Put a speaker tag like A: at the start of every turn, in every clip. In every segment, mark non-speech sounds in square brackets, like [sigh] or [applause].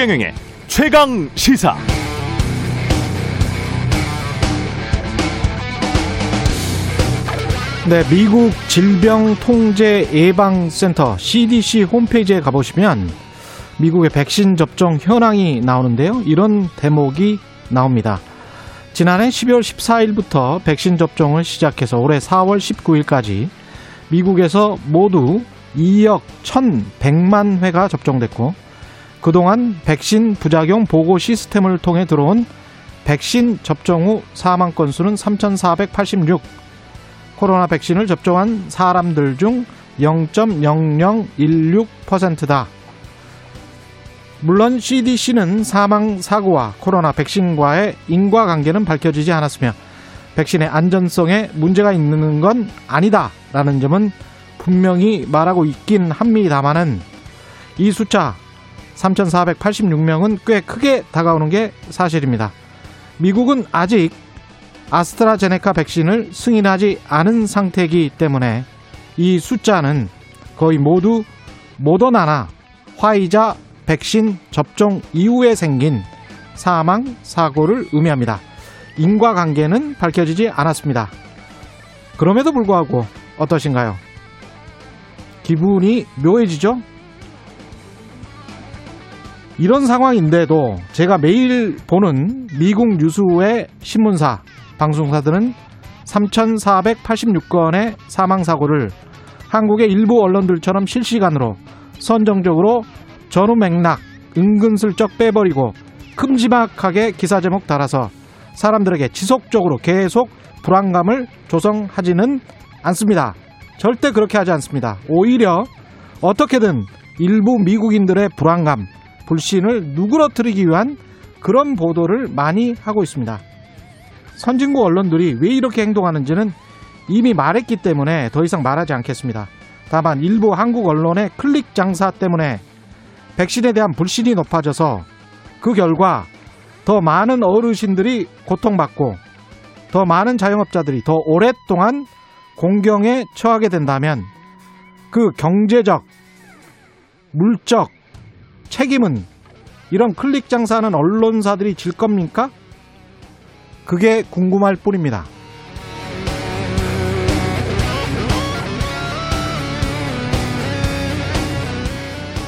A: 최경영의 최강 시사.
B: 네, 미국 질병통제예방센터 CDC 홈페이지에 가보시면 미국의 백신 접종 현황이 나오는데요. 이런 대목이 나옵니다. 지난해 12월 14일부터 백신 접종을 시작해서 올해 4월 19일까지 미국에서 모두 2억 1,100만 회가 접종됐고 그동안 백신 부작용 보고 시스템을 통해 들어온 백신 접종 후 사망 건수는 3,486. 코로나 백신을 접종한 사람들 중 0.0016%다. 물론 CDC는 사망 사고와 코로나 백신과의 인과관계는 밝혀지지 않았으며 백신의 안전성에 문제가 있는 건 아니다라는 점은 분명히 말하고 있긴 합니다만은 이 숫자 3,486명은 꽤 크게 다가오는 게 사실입니다. 미국은 아직 아스트라제네카 백신을 승인하지 않은 상태이기 때문에 이 숫자는 거의 모두 모더나나 화이자 백신 접종 이후에 생긴 사망 사고를 의미합니다. 인과관계는 밝혀지지 않았습니다. 그럼에도 불구하고 어떠신가요? 기분이 묘해지죠? 이런 상황인데도 제가 매일 보는 미국 뉴스의 신문사, 방송사들은 3,486건의 사망사고를 한국의 일부 언론들처럼 실시간으로 선정적으로 전후 맥락 은근슬쩍 빼버리고 큼지막하게 기사 제목 달아서 사람들에게 지속적으로 계속 불안감을 조성하지는 않습니다. 절대 그렇게 하지 않습니다. 오히려 어떻게든 일부 미국인들의 불안감, 불신을 누그러뜨리기 위한 그런 보도를 많이 하고 있습니다. 선진국 언론들이 왜 이렇게 행동하는지는 이미 말했기 때문에 더 이상 말하지 않겠습니다. 다만 일부 한국 언론의 클릭 장사 때문에 백신에 대한 불신이 높아져서 그 결과 더 많은 어르신들이 고통받고 더 많은 자영업자들이 더 오랫동안 공경에 처하게 된다면 그 경제적, 물적 책임은 이런 클릭 장사하는 언론사들이 질 겁니까? 그게 궁금할 뿐입니다.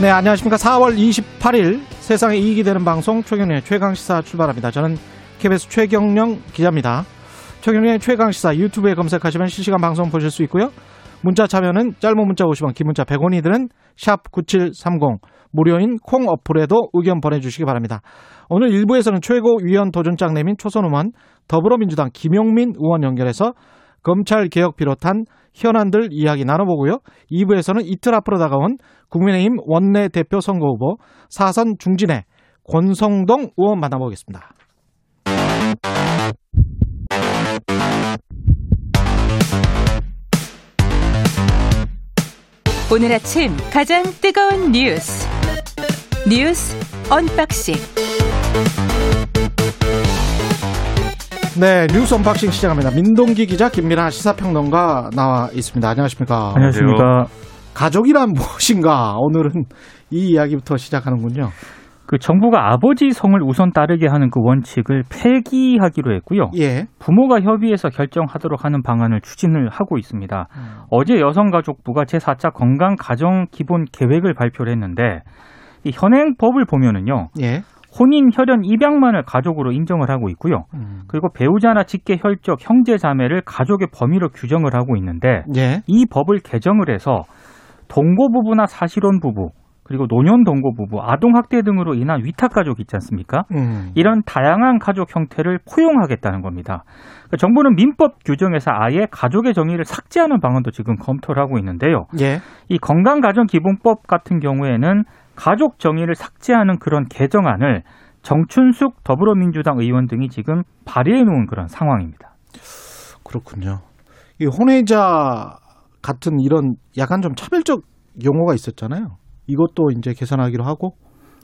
B: 네, 안녕하십니까. 4월 28일 세상에 이익이 되는 방송 최경련의 최강시사 출발합니다. 저는 KBS 최경령 기자입니다. 최경련의 최강시사 유튜브에 검색하시면 실시간 방송 보실 수 있고요. 문자 참여는 짧은 문자 50원, 긴 문자 100원이 드는 샵 9730 무료인 콩 어플에도 의견 보내주시기 바랍니다. 오늘 1부에서는 최고위원 도전장 내민 초선 의원 더불어민주당 김용민 의원 연결해서 검찰 개혁 비롯한 현안들 이야기 나눠보고요. 2부에서는 이틀 앞으로 다가온 국민의힘 원내 대표 선거 후보 사선 중진의 권성동 의원 만나보겠습니다.
C: 오늘 아침 가장 뜨거운 뉴스 뉴스 unboxing
B: 네, 뉴스 unboxing 시작합니다. 민동기 기자, 김민아 시사평론가 나와 있습니다. 안녕하십니까?
D: 안녕하십니까?
B: 가족이란 [laughs] 무엇인가? 오늘은 이 이야기부터 시작하는군요.
D: 그 정부가 아버지 성을 우선 따르게 하는 그 원칙을 폐기하기로 했고요.
B: 예.
D: 부모가 협의해서 결정하도록 하는 방안을 추진을 하고 있습니다. 음. 어제 여성가족부가 제4차 건강 가정 기본 계획을 발표를 했는데 이 현행 법을 보면은요.
B: 예.
D: 혼인, 혈연, 입양만을 가족으로 인정을 하고 있고요. 음. 그리고 배우자나 직계 혈족, 형제 자매를 가족의 범위로 규정을 하고 있는데
B: 예.
D: 이 법을 개정을 해서 동거 부부나 사실혼 부부 그리고 노년 동거 부부, 아동 학대 등으로 인한 위탁 가족 있지 않습니까?
B: 음.
D: 이런 다양한 가족 형태를 포용하겠다는 겁니다. 그러니까 정부는 민법 규정에서 아예 가족의 정의를 삭제하는 방안도 지금 검토를 하고 있는데요.
B: 예.
D: 이 건강가정기본법 같은 경우에는 가족 정의를 삭제하는 그런 개정안을 정춘숙 더불어민주당 의원 등이 지금 발의해 놓은 그런 상황입니다.
B: 그렇군요. 이 혼외자 같은 이런 약간 좀 차별적 용어가 있었잖아요. 이것도 이제 개선하기로 하고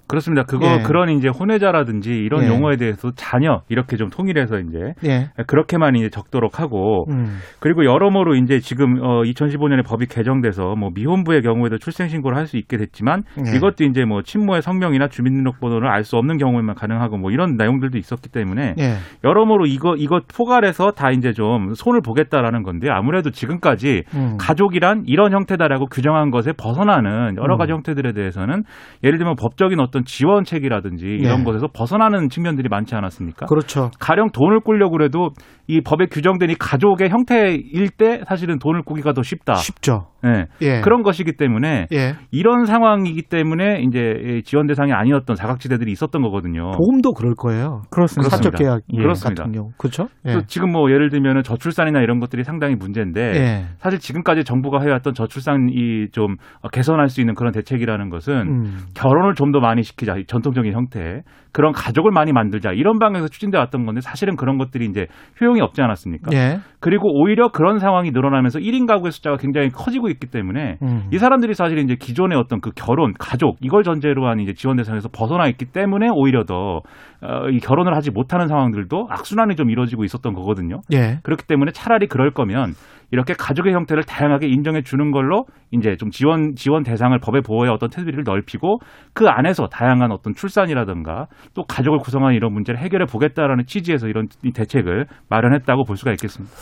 E: 그렇습니다. 그거
B: 예.
E: 그런 이제 혼외자라든지 이런
B: 예.
E: 용어에 대해서 자녀 이렇게 좀 통일해서 이제
B: 예.
E: 그렇게만 이제 적도록 하고
B: 음.
E: 그리고 여러모로 이제 지금 어 2015년에 법이 개정돼서 뭐 미혼부의 경우에도 출생 신고를 할 수 있게 됐지만
B: 예.
E: 이것도 이제 뭐 친모의 성명이나 주민등록번호를 알 수 없는 경우에만 가능하고 뭐 이런 내용들도 있었기 때문에
B: 예.
E: 여러모로 이거 이거 포괄해서 다 이제 좀 손을 보겠다라는 건데 아무래도 지금까지
B: 음.
E: 가족이란 이런 형태다라고 규정한 것에 벗어나는 여러
B: 음.
E: 가지 형태들에 대해서는 예를 들면 법적인 어떤 지원책이라든지 이런
B: 예.
E: 것에서 벗어나는 측면들이 많지 않았습니까?
B: 그렇죠.
E: 가령 돈을 꾸려고 그래도 이 법에 규정된 이 가족의 형태일 때 사실은 돈을 꾸기가 더 쉽다.
B: 쉽죠.
E: 예.
B: 예.
E: 그런 것이기 때문에
B: 예.
E: 이런 상황이기 때문에 이제 지원 대상이 아니었던 사각지대들이 있었던 거거든요.
B: 보험도 그럴 거예요.
D: 그렇습니다.
B: 사적 계약
D: 예.
E: 그렇습니다.
B: 같은 경우. 그렇죠? 예.
E: 지금 뭐 예를 들면 저출산이나 이런 것들이 상당히 문제인데
B: 예.
E: 사실 지금까지 정부가 해왔던 저출산이 좀 개선할 수 있는 그런 대책이라는 것은
B: 음.
E: 결혼을 좀 더 많이 시키자 이 전통적인 형태 그런 가족을 많이 만들자 이런 방향에서 추진돼 왔던 건데 사실은 그런 것들이 이제 효용이 없지 않았습니까?
B: 예.
E: 그리고 오히려 그런 상황이 늘어나면서 1인 가구의 숫자가 굉장히 커지고 있기 때문에
B: 음.
E: 이 사람들이 사실 이제 기존의 어떤 그 결혼, 가족 이걸 전제로 한 이제 지원 대상에서 벗어나 있기 때문에 오히려 더 어, 이 결혼을 하지 못하는 상황들도 악순환이 좀 이루어지고 있었던 거거든요.
B: 예.
E: 그렇기 때문에 차라리 그럴 거면 이렇게 가족의 형태를 다양하게 인정해 주는 걸로 이제 좀 지원 지원 대상을 법의 보호의 어떤 테두리를 넓히고 그 안에서 다양한 어떤 출산이라든가 또 가족을 구성하는 이런 문제를 해결해 보겠다라는 취지에서 이런 이 대책을 마련했다고 볼 수가 있겠습니다.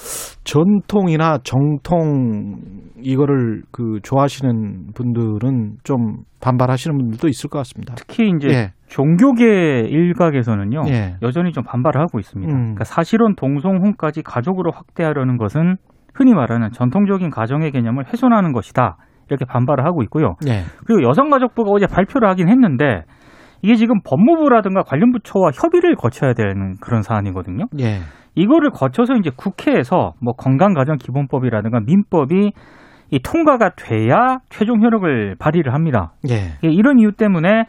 B: 전통이나 정통 이거를 그 좋아하시는 분들은 좀 반발하시는 분들도 있을 것 같습니다.
D: 특히 이제
B: 예.
D: 종교계 일각에서는요
B: 예.
D: 여전히 좀 반발을 하고 있습니다.
B: 음.
D: 그러니까 사실혼 동성혼까지 가족으로 확대하려는 것은 흔히 말하는 전통적인 가정의 개념을 훼손하는 것이다. 이렇게 반발을 하고 있고요.
B: 예.
D: 그리고 여성가족부가 어제 발표를 하긴 했는데 이게 지금 법무부라든가 관련 부처와 협의를 거쳐야 되는 그런 사안이거든요.
B: 예.
D: 이거를 거쳐서 이제 국회에서 뭐 건강가정기본법이라든가 민법이 이 통과가 돼야 최종 효력을 발휘를 합니다.
B: 예.
D: 예, 이런 이유 때문에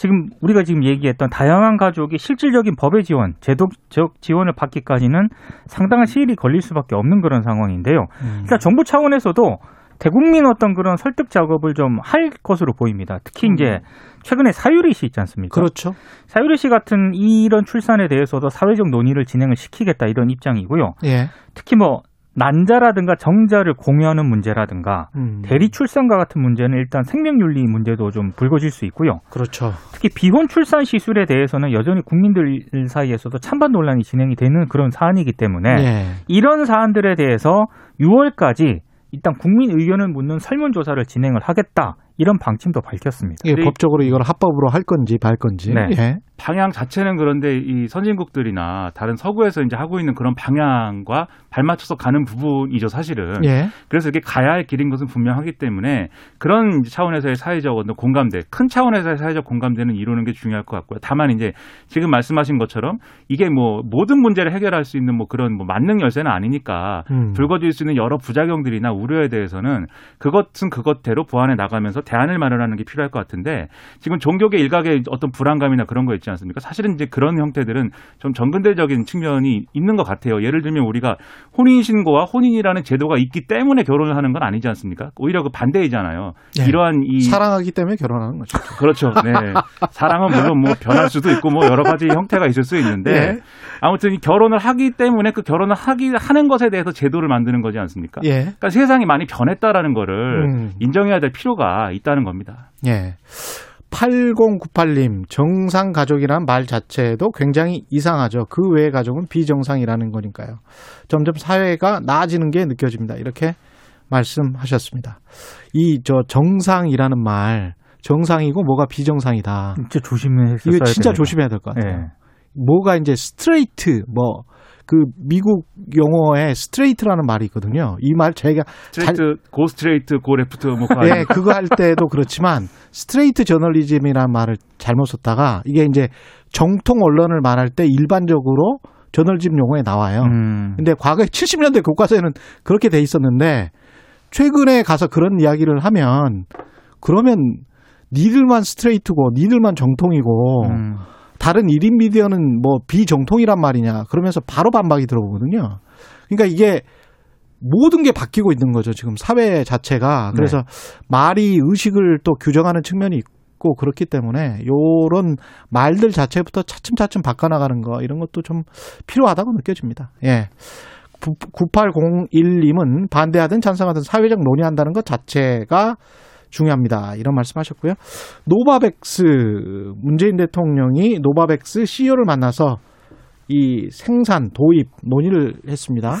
D: 지금 우리가 지금 얘기했던 다양한 가족이 실질적인 법의 지원, 제도적 지원을 받기까지는 상당한 시일이 걸릴 수밖에 없는 그런 상황인데요.
B: 음.
D: 그러니까 정부 차원에서도 대국민 어떤 그런 설득 작업을 좀 할 것으로 보입니다. 특히 이제 최근에 사유리 씨 있지 않습니까?
B: 그렇죠.
D: 사유리 씨 같은 이런 출산에 대해서도 사회적 논의를 진행을 시키겠다 이런 입장이고요.
B: 예.
D: 특히 뭐 난자라든가 정자를 공유하는 문제라든가
B: 음.
D: 대리 출산과 같은 문제는 일단 생명윤리 문제도 좀 불거질 수 있고요.
B: 그렇죠.
D: 특히 비혼 출산 시술에 대해서는 여전히 국민들 사이에서도 찬반 논란이 진행이 되는 그런 사안이기 때문에
B: 예.
D: 이런 사안들에 대해서 6월까지 일단 국민 의견을 묻는 설문조사를 진행을 하겠다 이런 방침도 밝혔습니다.
B: 이- 법적으로 이걸 합법으로 할 건지 말 건지.
D: 네.
B: 예.
E: 방향 자체는 그런데 이 선진국들이나 다른 서구에서 이제 하고 있는 그런 방향과 발맞춰서 가는 부분이죠, 사실은.
B: 예.
E: 그래서 이게 가야 할 길인 것은 분명하기 때문에 그런 차원에서의 사회적 어떤 공감대, 큰 차원에서의 사회적 공감대는 이루는 게 중요할 것 같고요. 다만 이제 지금 말씀하신 것처럼 이게 뭐 모든 문제를 해결할 수 있는 뭐 그런 뭐 만능 열쇠는 아니니까
B: 음.
E: 불거질 수 있는 여러 부작용들이나 우려에 대해서는 그것은 그것대로 보완해 나가면서 대안을 마련하는 게 필요할 것 같은데 지금 종교계 일각의 어떤 불안감이나 그런 거 있지 않습니까? 사실은 이제 그런 형태들은 좀 정근대적인 측면이 있는 것 같아요. 예를 들면 우리가 혼인 신고와 혼인이라는 제도가 있기 때문에 결혼을 하는 건 아니지 않습니까? 오히려 그 반대이잖아요.
B: 예.
E: 이러한 이
B: 사랑하기 때문에 결혼하는 거죠. [laughs]
E: 그렇죠. 네. 사랑은 물론 뭐 변할 수도 있고 뭐 여러 가지 형태가 있을 수 있는데
B: 예.
E: 아무튼 이 결혼을 하기 때문에 그 결혼을 하기 하는 것에 대해서 제도를 만드는 거지 않습니까?
B: 예.
E: 그러니까 세상이 많이 변했다라는 거를
B: 음.
E: 인정해야 될 필요가 있다는 겁니다.
B: 예. 8098님, 정상 가족이란 말 자체도 굉장히 이상하죠. 그 외의 가족은 비정상이라는 거니까요. 점점 사회가 나아지는 게 느껴집니다. 이렇게 말씀하셨습니다. 이, 저, 정상이라는 말, 정상이고 뭐가 비정상이다.
D: 진짜 조심해서
B: 이거 진짜
D: 됩니다.
B: 조심해야 될 것 같아요.
D: 예.
B: 뭐가 이제 straight, 뭐, 그 미국 용어에 straight라는 말이 있거든요. 이 말 제가
E: straight, go straight, go left 뭐
B: 예? 그거 할 때도 그렇지만 straight journalism이라는 말을 잘못 썼다가 이게 이제 정통 언론을 말할 때 일반적으로 저널리즘 용어에 나와요.
D: 음.
B: 근데 과거에 70년대 교과서에는 그렇게 돼 있었는데 최근에 가서 그런 이야기를 하면 그러면 니들만 스트레이트고 니들만 정통이고
D: 음.
B: 다른 1인 미디어는 뭐 비정통이란 말이냐 그러면서 바로 반박이 들어오거든요. 그러니까 이게 모든 게 바뀌고 있는 거죠. 지금 사회 자체가. 그래서 말이 의식을 또 규정하는 측면이 있고 그렇기 때문에 요런 말들 자체부터 차츰차츰 바꿔나가는 거 이런 것도 좀 필요하다고 느껴집니다. 예. 9801님은 반대하든 찬성하든 사회적 논의한다는 것 자체가 중요합니다. 이런 말씀하셨고요. 노바백스 문재인 대통령이 노바백스 CEO를 만나서 이 생산 도입 논의를 했습니다.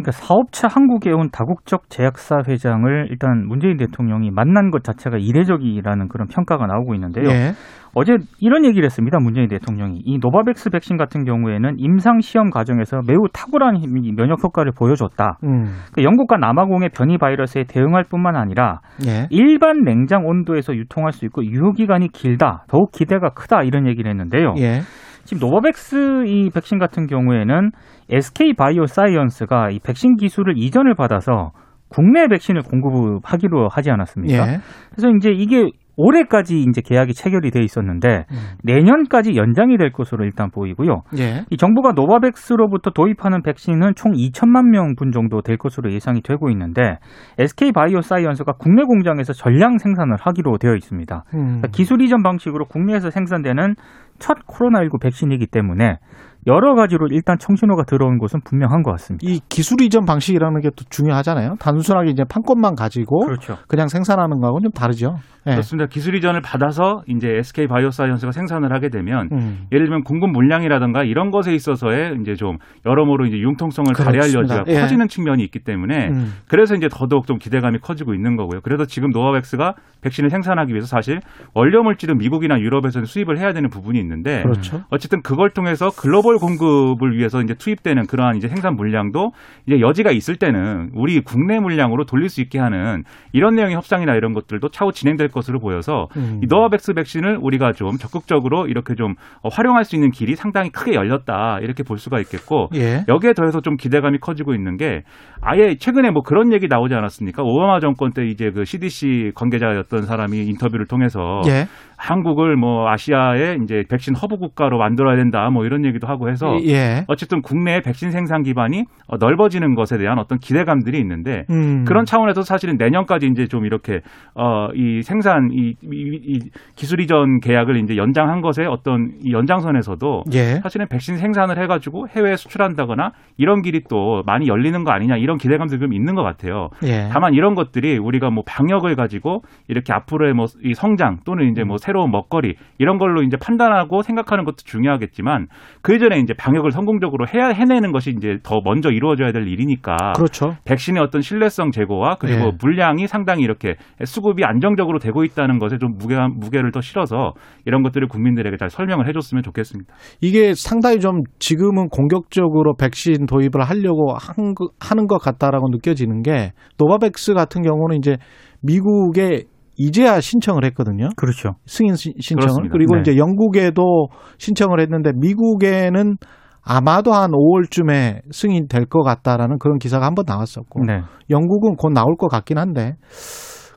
D: 그러니까 사업체 한국에 온 다국적 제약사 회장을 일단 문재인 대통령이 만난 것 자체가 이례적이라는 그런 평가가 나오고 있는데요.
B: 예.
D: 어제 이런 얘기를 했습니다. 문재인 대통령이 이 노바백스 백신 같은 경우에는 임상 시험 과정에서 매우 탁월한 면역 효과를 보여줬다.
B: 음.
D: 그 영국과 남아공의 변이 바이러스에 대응할 뿐만 아니라
B: 예.
D: 일반 냉장 온도에서 유통할 수 있고 유효 기간이 길다. 더욱 기대가 크다 이런 얘기를 했는데요.
B: 예.
D: 지금 노바백스 이 백신 같은 경우에는 SK 바이오 사이언스가 이 백신 기술을 이전을 받아서 국내 백신을 공급하기로 하지 않았습니까?
B: 예.
D: 그래서 이제 이게 올해까지 이제 계약이 체결이 돼 있었는데
B: 음.
D: 내년까지 연장이 될 것으로 일단 보이고요.
B: 예.
D: 이 정부가 노바백스로부터 도입하는 백신은 총 2천만 명분 정도 될 것으로 예상이 되고 있는데 SK 바이오 사이언스가 국내 공장에서 전량 생산을 하기로 되어 있습니다.
B: 음.
D: 그러니까 기술 이전 방식으로 국내에서 생산되는 첫 코로나19 백신이기 때문에 여러 가지로 일단 청신호가 들어온 것은 분명한 것 같습니다.
B: 이 기술 이전 방식이라는 게 또 중요하잖아요. 단순하게 이제 판권만 가지고
D: 그렇죠.
B: 그냥 생산하는 거하고는 좀 다르죠. 예.
E: 그렇습니다. 기술 이전을 받아서 이제 SK 바이오사이언스가 생산을 하게 되면
B: 음.
E: 예를 들면 공급 물량이라든가 이런 것에 있어서의 이제 좀 여러모로 이제 융통성을 발휘할. 여지가
B: 예.
E: 커지는 측면이 있기 때문에
B: 음.
E: 그래서 이제 더더욱 좀 기대감이 커지고 있는 거고요. 그래서 지금 노바백스가 백신을 생산하기 위해서 사실 원료 물질은 미국이나 유럽에서는 수입을 해야 되는 부분이 있는데
B: 그렇죠.
E: 어쨌든 그걸 통해서 글로벌 공급을 위해서 이제 투입되는 그러한 이제 생산 물량도 이제 여지가 있을 때는 우리 국내 물량으로 돌릴 수 있게 하는 이런 내용의 협상이나 이런 것들도 차후 진행될 것으로 보여서
B: 음.
E: 이 노바백스 백신을 우리가 좀 적극적으로 이렇게 좀 어, 활용할 수 있는 길이 상당히 크게 열렸다 이렇게 볼 수가 있겠고
B: 예.
E: 여기에 더해서 좀 기대감이 커지고 있는 게 아예 최근에 뭐 그런 얘기 나오지 않았습니까? 오바마 정권 때 이제 그 CDC 관계자였던 사람이 인터뷰를 통해서
B: 예.
E: 한국을 뭐 아시아의 이제 백신 허브 국가로 만들어야 된다 뭐 이런 얘기도 하고 해서
B: 예.
E: 어쨌든 국내의 백신 생산 기반이 어, 넓어지는 것에 대한 어떤 기대감들이 있는데
B: 음.
E: 그런 차원에서 사실은 내년까지 이제 좀 이렇게 어이 생산 이, 이, 이 기술 이전 계약을 이제 연장한 것에 어떤 이 연장선에서도
B: 예.
E: 사실은 백신 생산을 해가지고 해외에 수출한다거나 이런 길이 또 많이 열리는 거 아니냐 이런 기대감들이 좀 있는 것 같아요.
B: 예.
E: 다만 이런 것들이 우리가 뭐 방역을 가지고 이렇게 앞으로의 뭐이 성장 또는 이제 뭐 새로운 먹거리 이런 걸로 이제 판단하고 생각하는 것도 중요하겠지만 그 이전에 이제 방역을 성공적으로 해야 해내는 것이 이제 더 먼저 이루어져야 될 일이니까
B: 그렇죠.
E: 백신의 어떤 신뢰성 제고와 그리고
B: 예.
E: 물량이 상당히 이렇게 수급이 안정적으로 되고 있다는 것에 좀 무게 무게를 더 실어서 이런 것들을 국민들에게 잘 설명을 해줬으면 좋겠습니다.
B: 이게 상당히 좀 지금은 공격적으로 백신 도입을 하려고 한 거- 하는 것 같다라고 느껴지는 게 노바백스 같은 경우는 이제 미국에 이제야 신청을 했거든요.
D: 그렇죠.
B: 승인 시- 신청을
E: 그렇습니다.
B: 그리고
D: 네.
B: 이제 영국에도 신청을 했는데 미국에는 아마도 한 5월쯤에 승인될 것 같다라는 그런 기사가 한 번 나왔었고
D: 네.
B: 영국은 곧 나올 것 같긴 한데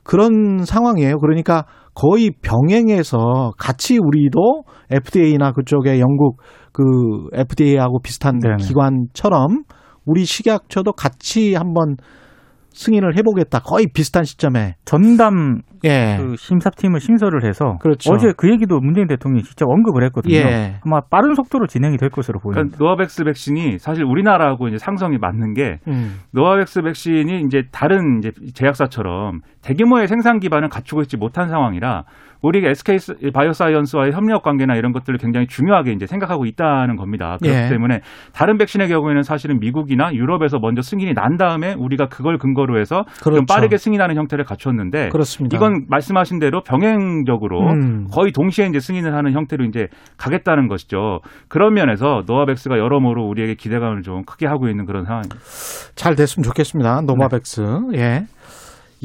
B: 그런 상황이에요. 그러니까 거의 병행해서 같이 우리도 FDA나 그쪽에 영국 그 FDA하고 비슷한
D: 네네.
B: 기관처럼 우리 식약처도 같이 한번 승인을 해보겠다. 거의 비슷한 시점에.
D: 전담
B: 예.
D: 그 심사팀을 신설을 해서
B: 그렇죠.
D: 어제 그 얘기도 문재인 대통령이 직접 언급을 했거든요.
B: 예.
D: 아마 빠른 속도로 진행이 될 것으로 보입니다.
E: 그러니까 노바백스 백신이 사실 우리나라하고 이제 상성이 맞는 게
B: 음.
E: 노바백스 백신이 이제 다른 이제 제약사처럼 대규모의 생산 기반을 갖추고 있지 못한 상황이라 우리가 SK 바이오사이언스와의 협력 관계나 이런 것들을 굉장히 중요하게 이제 생각하고 있다는 겁니다. 그렇기
B: 예.
E: 때문에 다른 백신의 경우에는 사실은 미국이나 유럽에서 먼저 승인이 난 다음에 우리가 그걸 근거로 해서
B: 그렇죠.
E: 좀 빠르게 승인하는 형태를 갖췄는데
B: 그렇습니다.
E: 이건 말씀하신 대로 병행적으로
B: 음.
E: 거의 동시에 이제 승인을 하는 형태로 이제 가겠다는 것이죠. 그런 면에서 노바백스가 여러모로 우리에게 기대감을 좀 크게 하고 있는 그런 상황입니다.
B: 잘 됐으면 좋겠습니다. 노바백스. 예.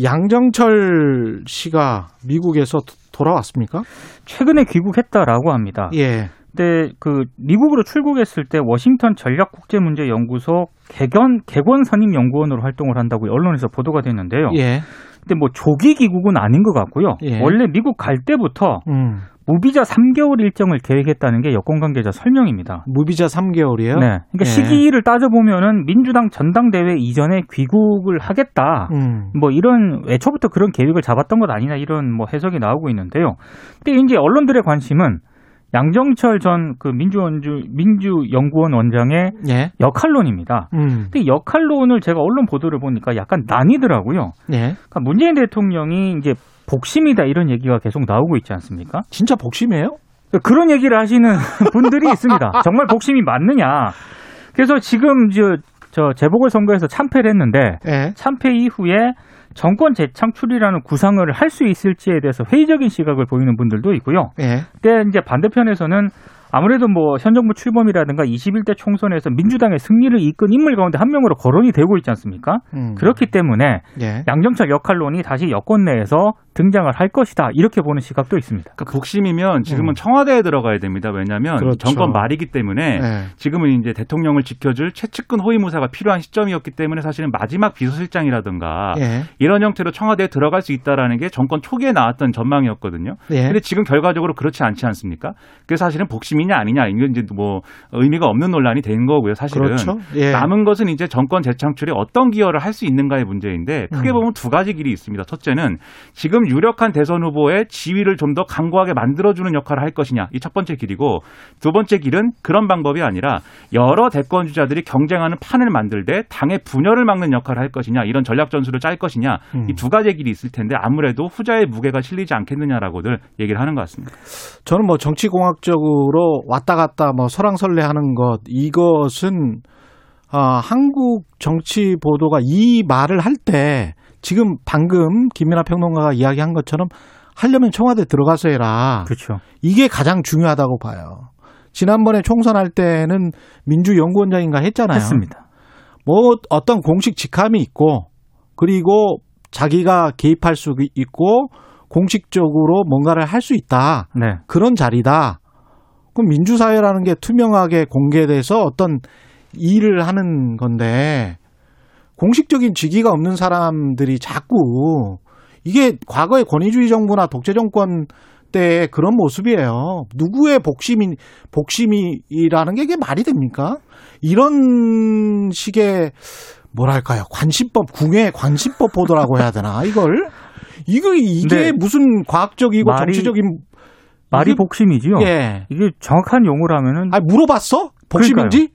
B: 양정철 씨가 미국에서 도- 돌아왔습니까?
D: 최근에 귀국했다라고 합니다.
B: 예.
D: 근데 그 미국으로 출국했을 때 워싱턴 전략국제문제연구소 개견 객원 선임 연구원으로 활동을 한다고 언론에서 보도가 됐는데요.
B: 예.
D: 근데 뭐 조기 귀국은 아닌 것 같고요.
B: 예.
D: 원래 미국 갈 때부터
B: 음.
D: 무비자 3개월 일정을 계획했다는 게 여권 관계자 설명입니다.
B: 무비자 3개월이에요?
D: 네. 그러니까
B: 예.
D: 시기를 따져보면은 민주당 전당대회 이전에 귀국을 하겠다.
B: 음.
D: 뭐 이런 애초부터 그런 계획을 잡았던 것 아니냐 이런 뭐 해석이 나오고 있는데요. 근데 이제 언론들의 관심은 양정철 전 그 민주원주 민주연구원 원장의
B: 예.
D: 역할론입니다.
B: 음.
D: 근데 이 역할론을 제가 언론 보도를 보니까 약간 나뉘더라고요.
B: 예.
D: 그러니까 문재인 대통령이 이제 복심이다 이런 얘기가 계속 나오고 있지 않습니까?
B: 진짜 복심이에요?
D: 그런 얘기를 하시는 [laughs] 분들이 있습니다. 정말 복심이 맞느냐? 그래서 지금 저, 저 재보궐 선거에서 참패를 했는데
B: 예.
D: 참패 이후에 정권 재창출이라는 구상을 할 수 있을지에 대해서 회의적인 시각을 보이는 분들도 있고요.
B: 예.
D: 근데 이제 반대편에서는 아무래도 뭐 현 정부 출범이라든가 21대 총선에서 민주당의 승리를 이끈 인물 가운데 한 명으로 거론이 되고 있지 않습니까?
B: 음.
D: 그렇기 때문에
B: 예.
D: 양정철 역할론이 다시 여권 내에서 등장을 할 것이다 이렇게 보는 시각도 있습니다.
E: 그러니까 복심이면 지금은
B: 음.
E: 청와대에 들어가야 됩니다. 왜냐하면
B: 그렇죠.
E: 정권 말이기 때문에
B: 예.
E: 지금은 이제 대통령을 지켜줄 최측근 호위무사가 필요한 시점이었기 때문에 사실은 마지막 비서실장이라든가
B: 예.
E: 이런 형태로 청와대에 들어갈 수 있다라는 게 정권 초기에 나왔던 전망이었거든요.
B: 예.
E: 근데 지금 결과적으로 그렇지 않지 않습니까? 그래서 사실은 복심 이냐 아니냐 이건 이제 뭐 의미가 없는 논란이 된 거고요. 사실은
B: 그렇죠. 예.
E: 남은 것은 이제 정권 재창출에 어떤 기여를 할 수 있는가의 문제인데 크게
B: 음.
E: 보면 두 가지 길이 있습니다. 첫째는 지금 유력한 대선 후보의 지위를 좀 더 강고하게 만들어주는 역할을 할 것이냐 이 첫 번째 길이고 두 번째 길은 그런 방법이 아니라 여러 대권 주자들이 경쟁하는 판을 만들 때 당의 분열을 막는 역할을 할 것이냐 이런 전략 전술을 짤 것이냐
B: 음.
E: 이두 가지 길이 있을 텐데 아무래도 후자의 무게가 실리지 않겠느냐라고들 얘기를 하는 것 같습니다.
B: 저는 뭐 정치공학적으로 왔다 갔다 뭐 설왕설래 하는 것 이것은 아, 한국 정치 보도가 이 말을 할 때 지금 방금 김민아 평론가가 이야기한 것처럼 하려면 청와대 들어가서 해라.
D: 그렇죠.
B: 이게 가장 중요하다고 봐요. 지난번에 총선할 때는 민주연구원장인가 했잖아요.
D: 했습니다.
B: 뭐 어떤 공식 직함이 있고 그리고 자기가 개입할 수 있고 공식적으로 뭔가를 할 수 있다.
D: 네.
B: 그런 자리다. 그럼 민주사회라는 게 투명하게 공개돼서 어떤 일을 하는 건데 공식적인 직위가 없는 사람들이 자꾸 이게 과거의 권위주의 정부나 독재 정권 때 그런 모습이에요. 누구의 복심이 복심이라는 게 이게 말이 됩니까? 이런 식의 뭐랄까요 관심법 궁예 관심법 보도라고 해야 되나 이걸 이거 이게
D: 네.
B: 무슨 과학적이고 정치적인
D: 말이
B: 이게-
D: 복심이지요.
B: 예.
D: 이게 정확한 용어로 하면은
B: 아 물어봤어? 복심인지?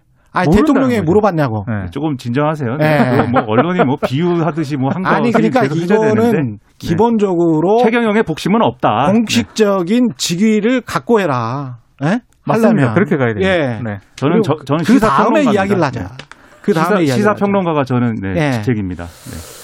B: 대통령이
D: 거죠.
B: 물어봤냐고.
D: 네.
E: 조금 진정하세요.
B: 네.
E: 뭐 언론이 뭐 비유하듯이 뭐 한거
B: 아니 그러니까 이거는 기본적으로
E: 최경영의 복심은 없다.
B: 공식적인 직위를 갖고 해라. 예?
D: 맞습니다. 그렇게 가야 됩니다.
B: 예.
D: 네.
E: 저는 저, 저는
B: 그 다음에. 이야기를 하자.
E: 네.
B: 그 다음에
E: 시사,
B: 이야기.
E: 시사평론가가 저는 네,
B: 예.
E: 직책입니다. 네.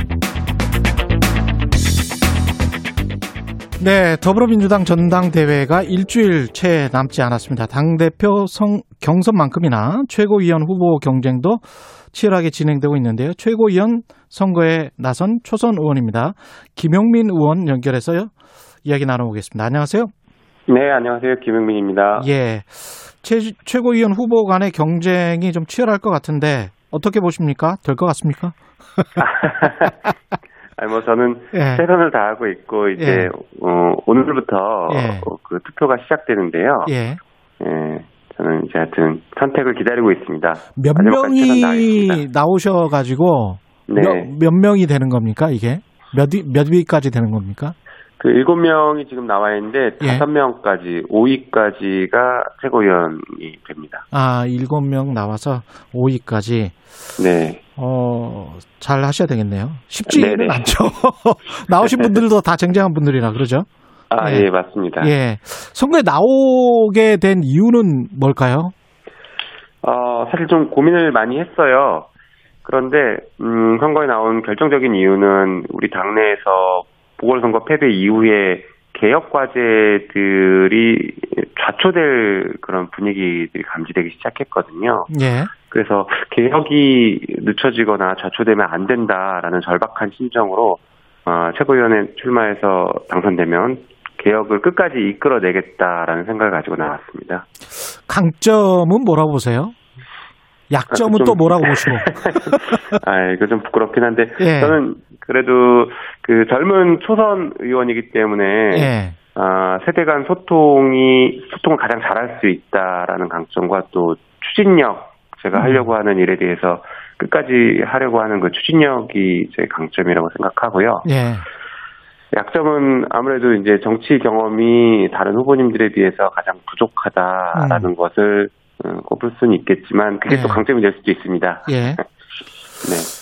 B: 네, 더불어민주당 전당대회가 일주일 채 남지 않았습니다. 당대표 성, 경선만큼이나 최고위원 후보 경쟁도 치열하게 진행되고 있는데요. 최고위원 선거에 나선 초선 의원입니다. 김용민 의원 연결해서 이야기 나눠보겠습니다. 안녕하세요.
F: 네, 안녕하세요. 김영민입니다.
B: 예. 최, 최고위원 후보 간의 경쟁이 좀 치열할 것 같은데 어떻게 보십니까? 될 것 같습니까? [laughs]
F: 아니, 뭐, 저는
B: 예.
F: 최선을 다하고 있고, 이제,
B: 예.
F: 어, 오늘부터
B: 예.
F: 어, 그 투표가 시작되는데요.
B: 예.
F: 예, 저는 이제 하여튼 선택을 기다리고 있습니다.
B: 몇 명이. 나오셔가지고
F: 네.
B: 몇, 몇 명이 되는 겁니까 이게 몇, 위- 몇 위까지 되는 겁니까?
F: 그 일곱 명이 지금 나와 있는데,
B: 예.
F: 다섯 명까지, 5위까지가 최고위원이 됩니다.
B: 아 일곱 명 나와서 5위까지
F: 네.
B: 어, 잘 하셔야 되겠네요. 쉽지는
F: 네네.
B: 않죠. [laughs] 나오신 분들도 다 쟁쟁한 분들이라 그러죠.
F: 아,
B: 예.
F: 예, 맞습니다.
B: 예. 선거에 나오게 된 이유는 뭘까요?
F: 어, 사실 좀 고민을 많이 했어요. 그런데, 음, 선거에 나온 결정적인 이유는 우리 당내에서 보궐선거 패배 이후에 개혁 과제들이 좌초될 그런 분위기들이 감지되기 시작했거든요.
B: 예.
F: 그래서 개혁이 늦춰지거나 좌초되면 안 된다라는 절박한 심정으로 어, 최고위원회 출마해서 당선되면 개혁을 끝까지 이끌어내겠다라는 생각을 가지고 나왔습니다.
B: 강점은 뭐라고 보세요? 약점은
F: 아, 좀-
B: 또 뭐라고 보시고? [laughs]
F: 아, 이거 좀 부끄럽긴 한데
B: 예.
F: 저는 그래도 그 젊은 초선 의원이기 때문에
B: 예.
F: 아, 세대 간 소통이 소통을 가장 잘할 수 있다라는 강점과 또 추진력 제가
B: 음.
F: 하려고 하는 일에 대해서 끝까지 하려고 하는 그 추진력이 제 강점이라고 생각하고요.
B: 예.
F: 약점은 아무래도 이제 정치 경험이 다른 후보님들에 비해서 가장 부족하다라는 것을 음, 꼽을 수는 있겠지만 그게
B: 네.
F: 또 강점이 될 수도 있습니다.
B: 예. [laughs]
F: 네.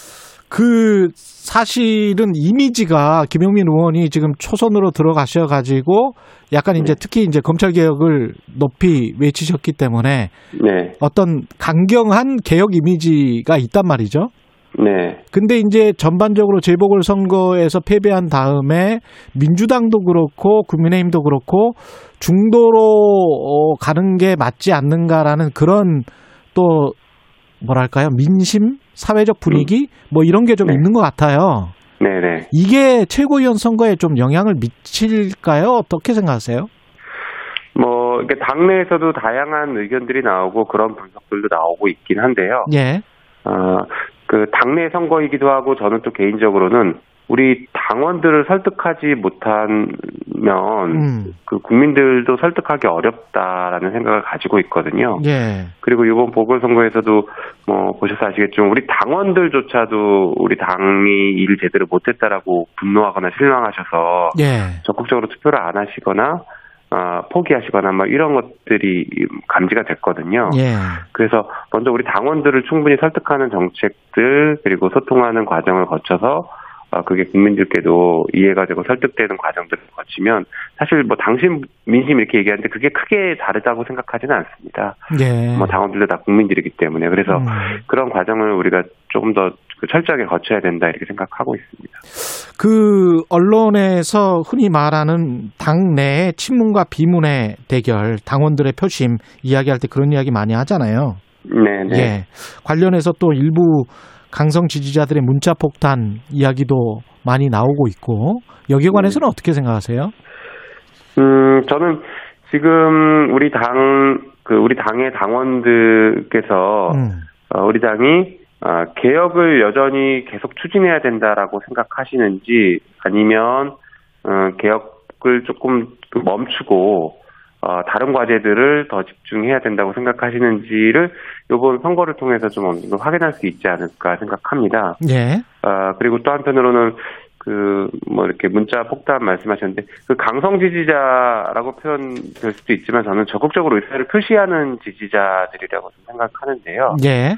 B: 그 사실은 이미지가 김용민 의원이 지금 초선으로 들어가셔 가지고 약간 이제 특히 이제 검찰 개혁을 높이 외치셨기 때문에
F: 네.
B: 어떤 강경한 개혁 이미지가 있단 말이죠.
F: 네.
B: 근데 이제 전반적으로 재보궐 선거에서 패배한 다음에 민주당도 그렇고 국민의힘도 그렇고 중도로 어, 가는 게 맞지 않는가라는 그런 또 뭐랄까요 민심 사회적 분위기 뭐 이런 게좀
F: 네.
B: 있는 것 같아요.
F: 네네.
B: 이게 최고위원 선거에 좀 영향을 미칠까요? 어떻게 생각하세요?
F: 뭐, 이게 당내에서도 다양한 의견들이 나오고 그런 분석들도 나오고 있긴 한데요.
B: 예,
F: 어, 그 당내 선거이기도 하고 저는 또 개인적으로는 우리 당원들을 설득하지 못하면
B: 음,
F: 그 국민들도 설득하기 어렵다라는 생각을 가지고 있거든요.
B: 예,
F: 그리고 이번 보궐선거에서도 뭐 보셔서 아시겠지만 우리 당원들조차도 우리 당이 일을 제대로 못했다라고 분노하거나 실망하셔서
B: 예,
F: 적극적으로 투표를 안 하시거나 아, 포기하시거나 뭐 이런 것들이 감지가 됐거든요.
B: 예,
F: 그래서 먼저 우리 당원들을 충분히 설득하는 정책들 그리고 소통하는 과정을 거쳐서 아, 그게 국민들께도 이해가 되고 설득되는 과정들을 거치면 사실 뭐 당신 민심 이렇게 얘기하는데 그게 크게 다르다고 생각하지는 않습니다.
B: 예.
F: 뭐 당원들도 다 국민들이기 때문에 그래서
B: 음.
F: 그런 과정을 우리가 조금 더그 철저하게 거쳐야 된다 이렇게 생각하고 있습니다.
B: 그 언론에서 흔히 말하는 당내 친문과 비문의 대결, 당원들의 표심 이야기할 때 그런 이야기 많이 하잖아요.
F: 네, 네.
B: 예. 관련해서 또 일부 강성 지지자들의 문자 폭탄 이야기도 많이 나오고 있고 여기에 관해서는
F: 네.
B: 어떻게 생각하세요?
F: 음, 저는 지금 우리 당, 그, 우리 당의 당원들께서,
B: 음.
F: 어, 우리 당이, 어, 개혁을 여전히 계속 추진해야 된다라고 생각하시는지, 아니면, 어, 개혁을 조금 멈추고, 어, 다른 과제들을 더 집중해야 된다고 생각하시는지를 이번 선거를 통해서 좀 어느 정도 확인할 수 있지 않을까 생각합니다.
B: 예.
F: 아, 그리고 또 한편으로는 그, 뭐, 이렇게 문자 폭탄 말씀하셨는데, 그 강성 지지자라고 표현될 수도 있지만 저는 적극적으로 의사를 표시하는 지지자들이라고 좀 생각하는데요.
B: 예.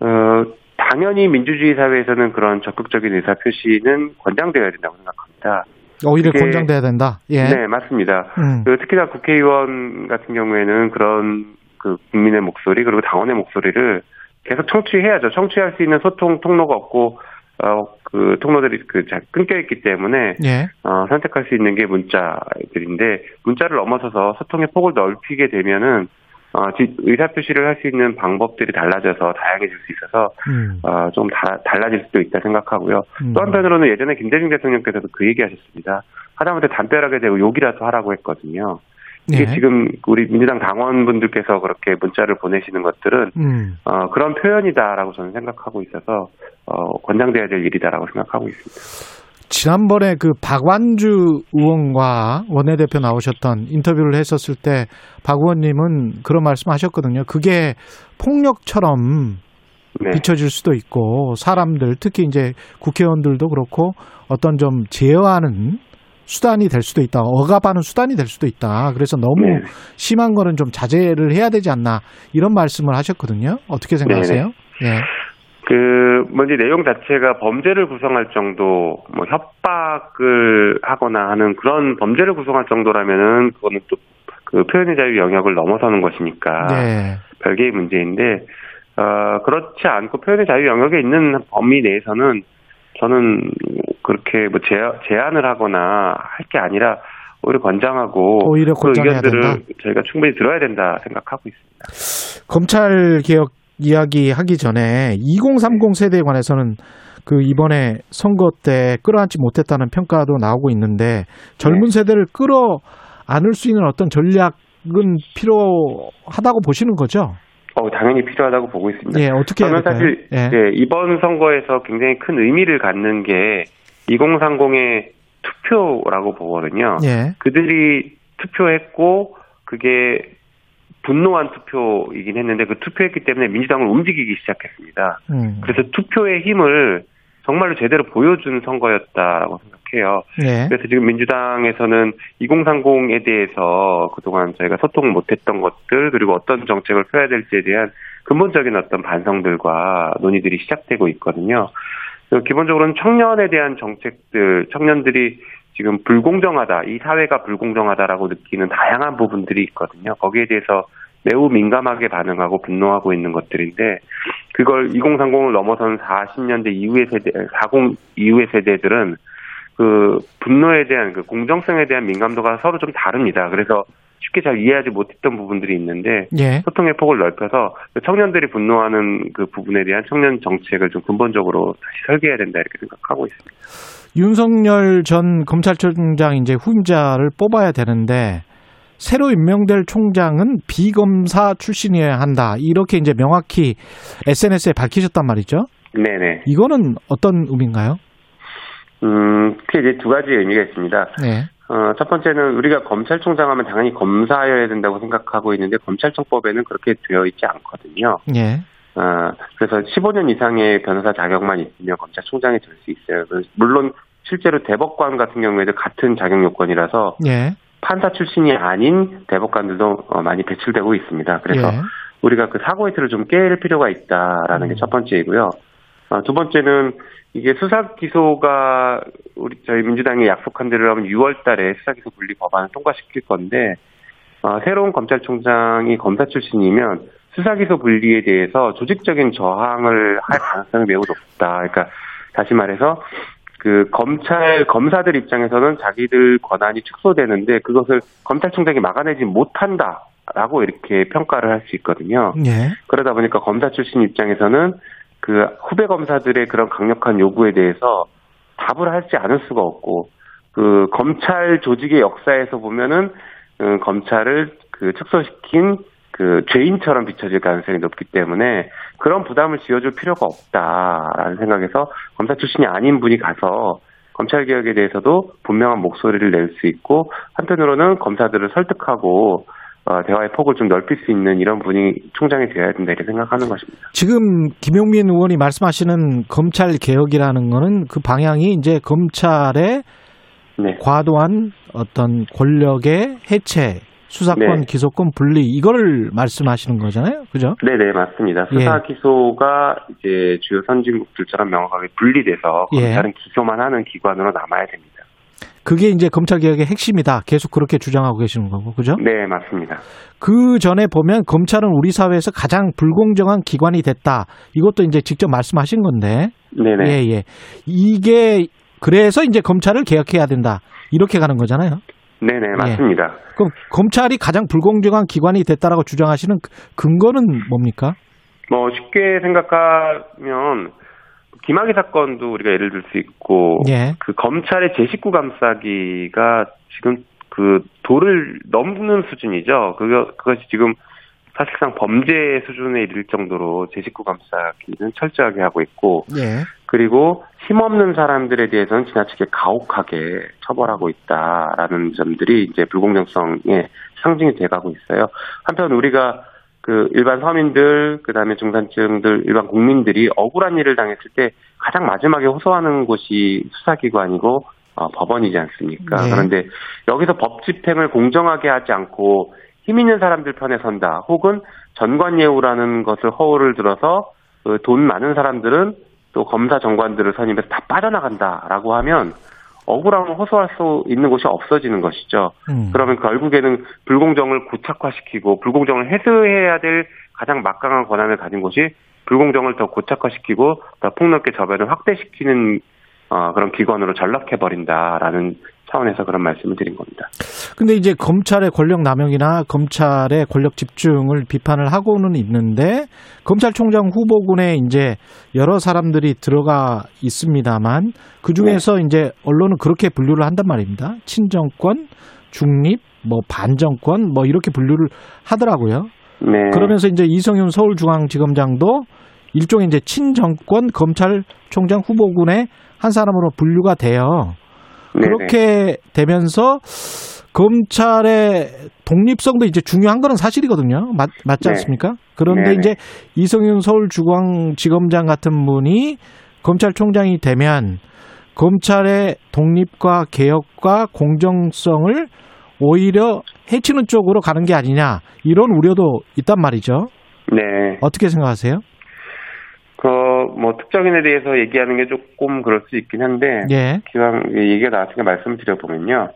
F: 어, 당연히 민주주의 사회에서는 그런 적극적인 의사 표시는 권장되어야 된다고 생각합니다.
B: 오히려
F: 그게-
B: 권장돼야 된다. 예.
F: 네, 맞습니다.
B: 음.
F: 그 특히나 국회의원 같은 경우에는 그런 그 국민의 목소리 그리고 당원의 목소리를 계속 청취해야죠. 청취할 수 있는 소통 통로가 없고 어그 통로들이 그 잘 끊겨 있기 때문에
B: 예.
F: 어 선택할 수 있는 게 문자들인데 문자를 넘어서서 소통의 폭을 넓히게 되면은 어 지- 의사 표시를 할 수 있는 방법들이 달라져서 다양해질 수 있어서
B: 음.
F: 어, 좀 다, 달라질 수도 있다 생각하고요.
B: 음.
F: 또 한편으로는 예전에 김대중 대통령께서도 그 얘기 하셨습니다. 하다못해 담벼락에 대고 욕이라도 하라고 했거든요. 이게
B: 예.
F: 지금 우리 민주당 당원분들께서 그렇게 문자를 보내시는 것들은
B: 음.
F: 어, 그런 표현이다라고 저는 생각하고 있어서 어, 권장돼야 될 일이다라고 생각하고 있습니다.
B: 지난번에 그 박완주 의원과 원내대표 나오셨던 인터뷰를 했었을 때 박 의원님은 그런 말씀 하셨거든요. 그게 폭력처럼
F: 네.
B: 비춰질 수도 있고 사람들 특히 이제 국회의원들도 그렇고 어떤 좀 제어하는 수단이 될 수도 있다. 억압하는 수단이 될 수도 있다. 그래서 너무
F: 네.
B: 심한 거는 좀 자제를 해야 되지 않나 이런 말씀을 하셨거든요. 어떻게 생각하세요? 예.
F: 그, 먼저 내용 자체가 범죄를 구성할 정도, 뭐, 협박을 하거나 하는 그런 범죄를 구성할 정도라면은, 그거는 또, 그 표현의 자유 영역을 넘어서는 것이니까,
B: 네.
F: 별개의 문제인데, 어, 그렇지 않고 표현의 자유 영역에 있는 범위 내에서는, 저는 그렇게 뭐 제, 제한을 하거나 할 게 아니라, 오히려 권장하고
B: 오히려
F: 그 의견들을
B: 된다.
F: 저희가 충분히 들어야 된다 생각하고 있습니다.
B: 검찰 개혁 이야기 하기 전에 2030 세대에 관해서는 그 이번에 선거 때 끌어안지 못했다는 평가도 나오고 있는데 젊은
F: 네.
B: 세대를 끌어 안을 수 있는 어떤 전략은 필요하다고 보시는 거죠?
F: 어, 당연히 필요하다고 보고 있습니다.
B: 예, 어떻게 될까요?
F: 사실
B: 예.
F: 예, 이번 선거에서 굉장히 큰 의미를 갖는 게 2030의 투표라고 보거든요.
B: 예.
F: 그들이 투표했고 그게 분노한 투표이긴 했는데 그 투표했기 때문에 민주당을 움직이기 시작했습니다.
B: 음.
F: 그래서 투표의 힘을 정말로 제대로 보여준 선거였다라고 생각해요.
B: 예.
F: 그래서 지금 민주당에서는 2030에 대해서 그동안 저희가 소통 못했던 것들 그리고 어떤 정책을 펴야 될지에 대한 근본적인 어떤 반성들과 논의들이 시작되고 있거든요. 그리고 기본적으로는 청년에 대한 정책들, 청년들이 지금 불공정하다, 이 사회가 불공정하다라고 느끼는 다양한 부분들이 있거든요. 거기에 대해서 매우 민감하게 반응하고 분노하고 있는 것들인데 그걸 2030을 넘어선 40년대 이후의 세대, 40 이후의 세대들은 그 분노에 대한 그 공정성에 대한 민감도가 서로 좀 다릅니다. 그래서 쉽게 잘 이해하지 못했던 부분들이 있는데
B: 예.
F: 소통의 폭을 넓혀서 그 청년들이 분노하는 그 부분에 대한 청년 정책을 좀 근본적으로 다시 설계해야 된다 이렇게 생각하고 있습니다.
B: 윤석열 전 검찰총장 이제 후임자를 뽑아야 되는데 새로 임명될 총장은 비검사 출신이어야 한다. 이렇게 이제 명확히 SNS에 밝히셨단 말이죠.
F: 네네.
B: 이거는 어떤 의미인가요?
F: 음, 크게 이제 두 가지 의미가 있습니다.
B: 네.
F: 어, 첫 번째는 우리가 검찰총장 하면 당연히 검사여야 된다고 생각하고 있는데 검찰청법에는 그렇게 되어 있지 않거든요.
B: 예.
F: 어, 그래서 15년 이상의 변호사 자격만 있으면 검찰총장이 될 수 있어요. 물론 실제로 대법관 같은 경우에도 같은 자격 요건이라서
B: 예.
F: 판사 출신이 아닌 대법관들도 어, 많이 배출되고 있습니다. 그래서
B: 예.
F: 우리가 그 사고의 틀을 좀깰 필요가 있다라는 게첫 번째이고요. 어, 두 번째는 이게 수사 기소가 우리 저희 민주당이 약속한 대로 하면 6월 달에 수사 기소 분리 법안을 통과시킬 건데 어, 새로운 검찰총장이 검사 출신이면 수사 기소 분리에 대해서 조직적인 저항을 할 가능성이 매우 높다. 그러니까 다시 말해서 그 검찰 검사들 입장에서는 자기들 권한이 축소되는데 그것을 검찰총장이 막아내지 못한다라고 이렇게 평가를 할 수 있거든요.
B: 예.
F: 그러다 보니까 검사 출신 입장에서는 그 후배 검사들의 그런 강력한 요구에 대해서 답을 하지 않을 수가 없고 그 검찰 조직의 역사에서 보면은 음, 검찰을 그 축소시킨 그 죄인처럼 비춰질 가능성이 높기 때문에 그런 부담을 지어줄 필요가 없다라는 생각에서 검사 출신이 아닌 분이 가서 검찰 개혁에 대해서도 분명한 목소리를 낼 수 있고 한편으로는 검사들을 설득하고 어, 대화의 폭을 좀 넓힐 수 있는 이런 분이 총장이 되어야 된다 이렇게 생각하는 것입니다.
B: 지금 김용민 의원이 말씀하시는 검찰 개혁이라는 거는 그 방향이 이제 검찰의
F: 네.
B: 과도한 어떤 권력의 해체, 수사권,
F: 네.
B: 기소권 분리 이거를 말씀하시는 거잖아요. 그죠?
F: 네 네 맞습니다.
B: 예.
F: 수사 기소가 이제 주요 선진국들처럼 명확하게 분리돼서
B: 예.
F: 검찰은 기소만 하는 기관으로 남아야 됩니다.
B: 그게 이제 검찰 개혁의 핵심이다. 계속 그렇게 주장하고 계시는 거고. 그죠?
F: 네 맞습니다.
B: 그 전에 보면 검찰은 우리 사회에서 가장 불공정한 기관이 됐다. 이것도 이제 직접 말씀하신 건데.
F: 네네
B: 예, 예. 이게 그래서 이제 검찰을 개혁해야 된다. 이렇게 가는 거잖아요.
F: 네네
B: 예.
F: 맞습니다.
B: 그럼 검찰이 가장 불공정한 기관이 됐다라고 주장하시는 그 근거는 뭡니까?
F: 뭐 쉽게 생각하면 김학의 사건도 우리가 예를 들 수 있고
B: 예.
F: 그 검찰의 제 식구 감싸기가 지금 그 도를 넘는 수준이죠. 그거 그것이 지금 사실상 범죄 수준에 이를 정도로 제 식구 감싸기는 철저하게 하고 있고
B: 예.
F: 그리고 힘없는 사람들에 대해서는 지나치게 가혹하게 처벌하고 있다라는 점들이 이제 불공정성의 상징이 돼가고 있어요. 한편 우리가 그 일반 서민들 그 다음에 중산층들 일반 국민들이 억울한 일을 당했을 때 가장 마지막에 호소하는 곳이 수사기관이고 어, 법원이지 않습니까?
B: 네.
F: 그런데 여기서 법 집행을 공정하게 하지 않고 힘 있는 사람들 편에 선다. 혹은 전관예우라는 것을 허울을 들어서 그 돈 많은 사람들은 또 검사 정관들을 선임해서 다 빠져나간다라고 하면 억울함을 호소할 수 있는 곳이 없어지는 것이죠.
B: 음.
F: 그러면 결국에는 불공정을 고착화시키고 불공정을 해소해야 될 가장 막강한 권한을 가진 곳이 불공정을 더 고착화시키고 더 폭넓게 저변을 확대시키는 어, 그런 기관으로 전락해 버린다라는 차원에서 그런 말씀을 드린 겁니다.
B: 근데 이제 검찰의 권력 남용이나 검찰의 권력 집중을 비판을 하고는 있는데 검찰총장 후보군에 이제 여러 사람들이 들어가 있습니다만 그 중에서 이제 언론은 그렇게 분류를 한단 말입니다. 친정권, 중립, 뭐 반정권 뭐 이렇게 분류를 하더라고요.
F: 네.
B: 그러면서 이제 이성윤 서울중앙지검장도 일종의 이제 친정권 검찰총장 후보군의 한 사람으로 분류가 돼요. 그렇게 되면서 검찰의 독립성도 이제 중요한 거는 사실이거든요. 맞, 맞지
F: 네.
B: 않습니까? 그런데
F: 네네.
B: 이제 이성윤 서울중앙지검장 같은 분이 검찰총장이 되면 검찰의 독립과 개혁과 공정성을 오히려 해치는 쪽으로 가는 게 아니냐 이런 우려도 있단 말이죠.
F: 네.
B: 어떻게 생각하세요?
F: 그, 뭐, 특정인에 대해서 얘기하는 게 조금 그럴 수 있긴 한데,
B: 예.
F: 기왕 얘기가 나왔으니까 말씀을 드려보면요.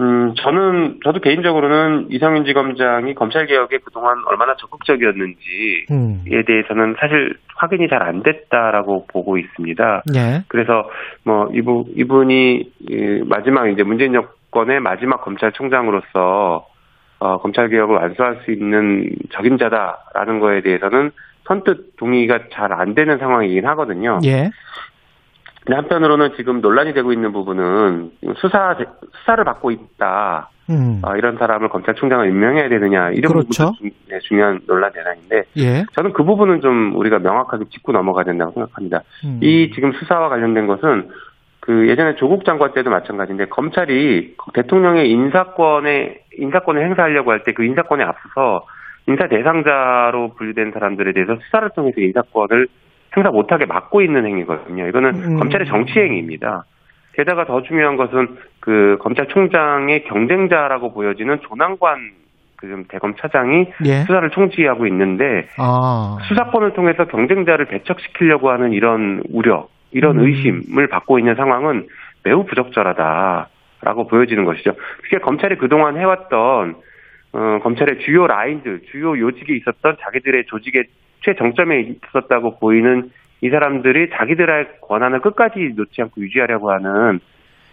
F: 음, 저는, 저도 개인적으로는 이성윤 지검장이 검찰개혁에 그동안 얼마나 적극적이었는지에
B: 음.
F: 대해서는 사실 확인이 잘 안 됐다라고 보고 있습니다.
B: 예.
F: 그래서 뭐 이분 이분이 이 마지막 이제 문재인 정권의 마지막 검찰총장으로서 어, 검찰 개혁을 완수할 수 있는 적임자다라는 거에 대해서는 선뜻 동의가 잘 안 되는 상황이긴 하거든요.
B: 예.
F: 근데 한편으로는 지금 논란이 되고 있는 부분은 수사 수사를 받고 있다.
B: 음.
F: 아, 이런 사람을 검찰총장을 임명해야 되느냐 이런
B: 그렇죠.
F: 부분도 중, 네, 중요한 논란 대상인데
B: 예.
F: 저는 그 부분은 좀 우리가 명확하게 짚고 넘어가야 된다고 생각합니다.
B: 음.
F: 이 지금 수사와 관련된 것은 그 예전에 조국 장관 때도 마찬가지인데 검찰이 대통령의 인사권에 인사권을 행사하려고 할 때 그 인사권에 앞서서 인사 대상자로 분류된 사람들에 대해서 수사를 통해서 인사권을 행사 못하게 막고 있는 행위거든요. 이거는
B: 음.
F: 검찰의 정치 행위입니다. 게다가 더 중요한 것은 그 검찰총장의 경쟁자라고 보여지는 조남관 그 대검 차장이
B: 예.
F: 수사를 총지하고 있는데
B: 아.
F: 수사권을 통해서 경쟁자를 배척시키려고 하는 이런 우려, 이런
B: 음.
F: 의심을 받고 있는 상황은 매우 부적절하다라고 보여지는 것이죠. 그게 검찰이 그동안 해왔던 어, 검찰의 주요 라인들, 주요 요직에 있었던 자기들의 조직의 최정점에 있었다고 보이는 이 사람들이 자기들의 권한을 끝까지 놓지 않고 유지하려고 하는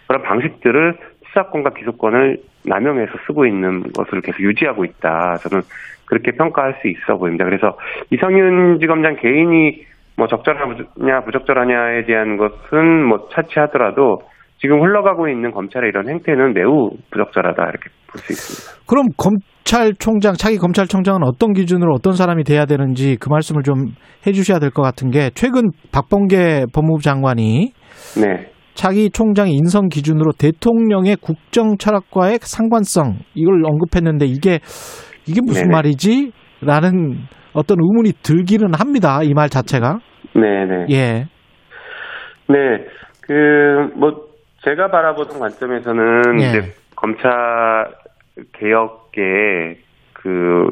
F: 그런 방식들을 수사권과 기소권을 남용해서 쓰고 있는 것을 계속 유지하고 있다. 저는 그렇게 평가할 수 있어 보입니다. 그래서 이성윤 지검장 개인이 뭐 적절하냐 부적절하냐에 대한 것은 뭐 차치하더라도 지금 흘러가고 있는 검찰의 이런 행태는 매우 부적절하다 이렇게 볼 수 있습니다.
B: 그럼 검찰총장, 차기 검찰총장은 어떤 기준으로 어떤 사람이 돼야 되는지 그 말씀을 좀 해주셔야 될 것 같은 게 최근 박범계 법무부 장관이
F: 네.
B: 차기 총장 인선 기준으로 대통령의 국정 철학과의 상관성 이걸 언급했는데 이게 이게 무슨
F: 네네.
B: 말이지? 라는 어떤 의문이 들기는 합니다. 이 말 자체가.
F: 네네.
B: 예.
F: 네, 그, 뭐, 제가 바라보는 관점에서는,
B: 예.
F: 이제, 검찰 개혁에, 그,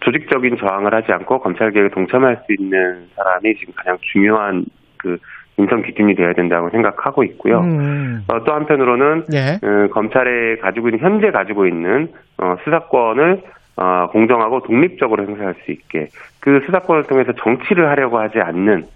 F: 조직적인 저항을 하지 않고 검찰 개혁에 동참할 수 있는 사람이 지금 가장 중요한 그 인선 기준이 되어야 된다고 생각하고 있고요.
B: 음.
F: 어, 또 한편으로는
B: 예.
F: 어, 검찰에 가지고 있는 현재 가지고 있는 어, 수사권을 어, 공정하고 독립적으로 행사할 수 있게 그 수사권을 통해서 정치를 하려고 하지 않는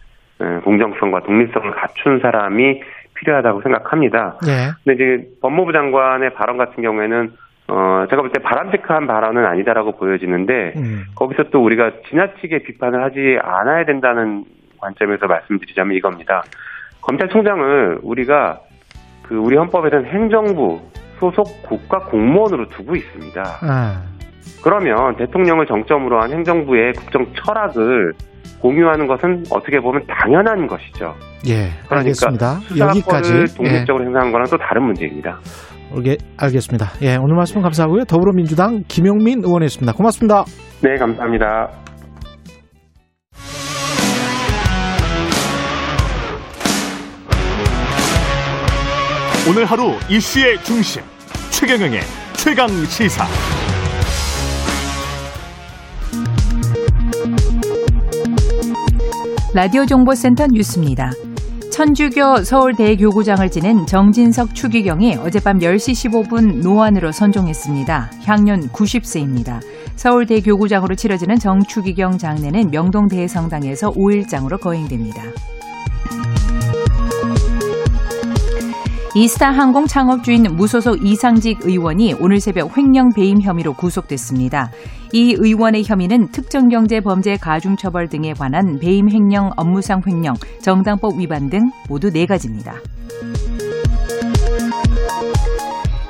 F: 어, 공정성과 독립성을 갖춘 사람이 필요하다고 생각합니다.
B: 예.
F: 근데 이제 법무부 장관의 발언 같은 경우에는 어, 제가 볼 때 바람직한 발언은 아니다라고 보여지는데
B: 음.
F: 거기서 또 우리가 지나치게 비판을 하지 않아야 된다는 관점에서 말씀드리자면 이겁니다. 검찰총장을 우리가 그 우리 헌법에서는 행정부 소속 국가 공무원으로 두고 있습니다.
B: 아.
F: 그러면 대통령을 정점으로 한 행정부의 국정 철학을 공유하는 것은 어떻게 보면 당연한 것이죠.
B: 예.
F: 그러니까
B: 알겠습니다.
F: 수사권을
B: 여기까지. 예.
F: 독립적으로 행사하는 거랑 또 다른 문제입니다.
B: 예. 알겠습니다. 예. 오늘 말씀 감사하고요. 더불어민주당 김용민 의원이었습니다. 고맙습니다.
F: 네, 감사합니다.
A: 오늘 하루 이슈의 중심 최경영의 최강 시사.
C: 라디오 정보센터 뉴스입니다. 천주교 서울대 교구장을 지낸 정진석 추기경이 어젯밤 10시 15분 노안으로 선종했습니다. 향년 90세입니다. 서울대 교구장으로 치러지는 정추기경 장례는 명동대성당에서 5일장으로 거행됩니다. 이스타 항공 창업주인 무소속 이상직 의원이 오늘 새벽 횡령 배임 혐의로 구속됐습니다. 이 의원의 혐의는 특정경제범죄 가중처벌 등에 관한 배임 횡령, 업무상 횡령, 정당법 위반 등 모두 네 가지입니다.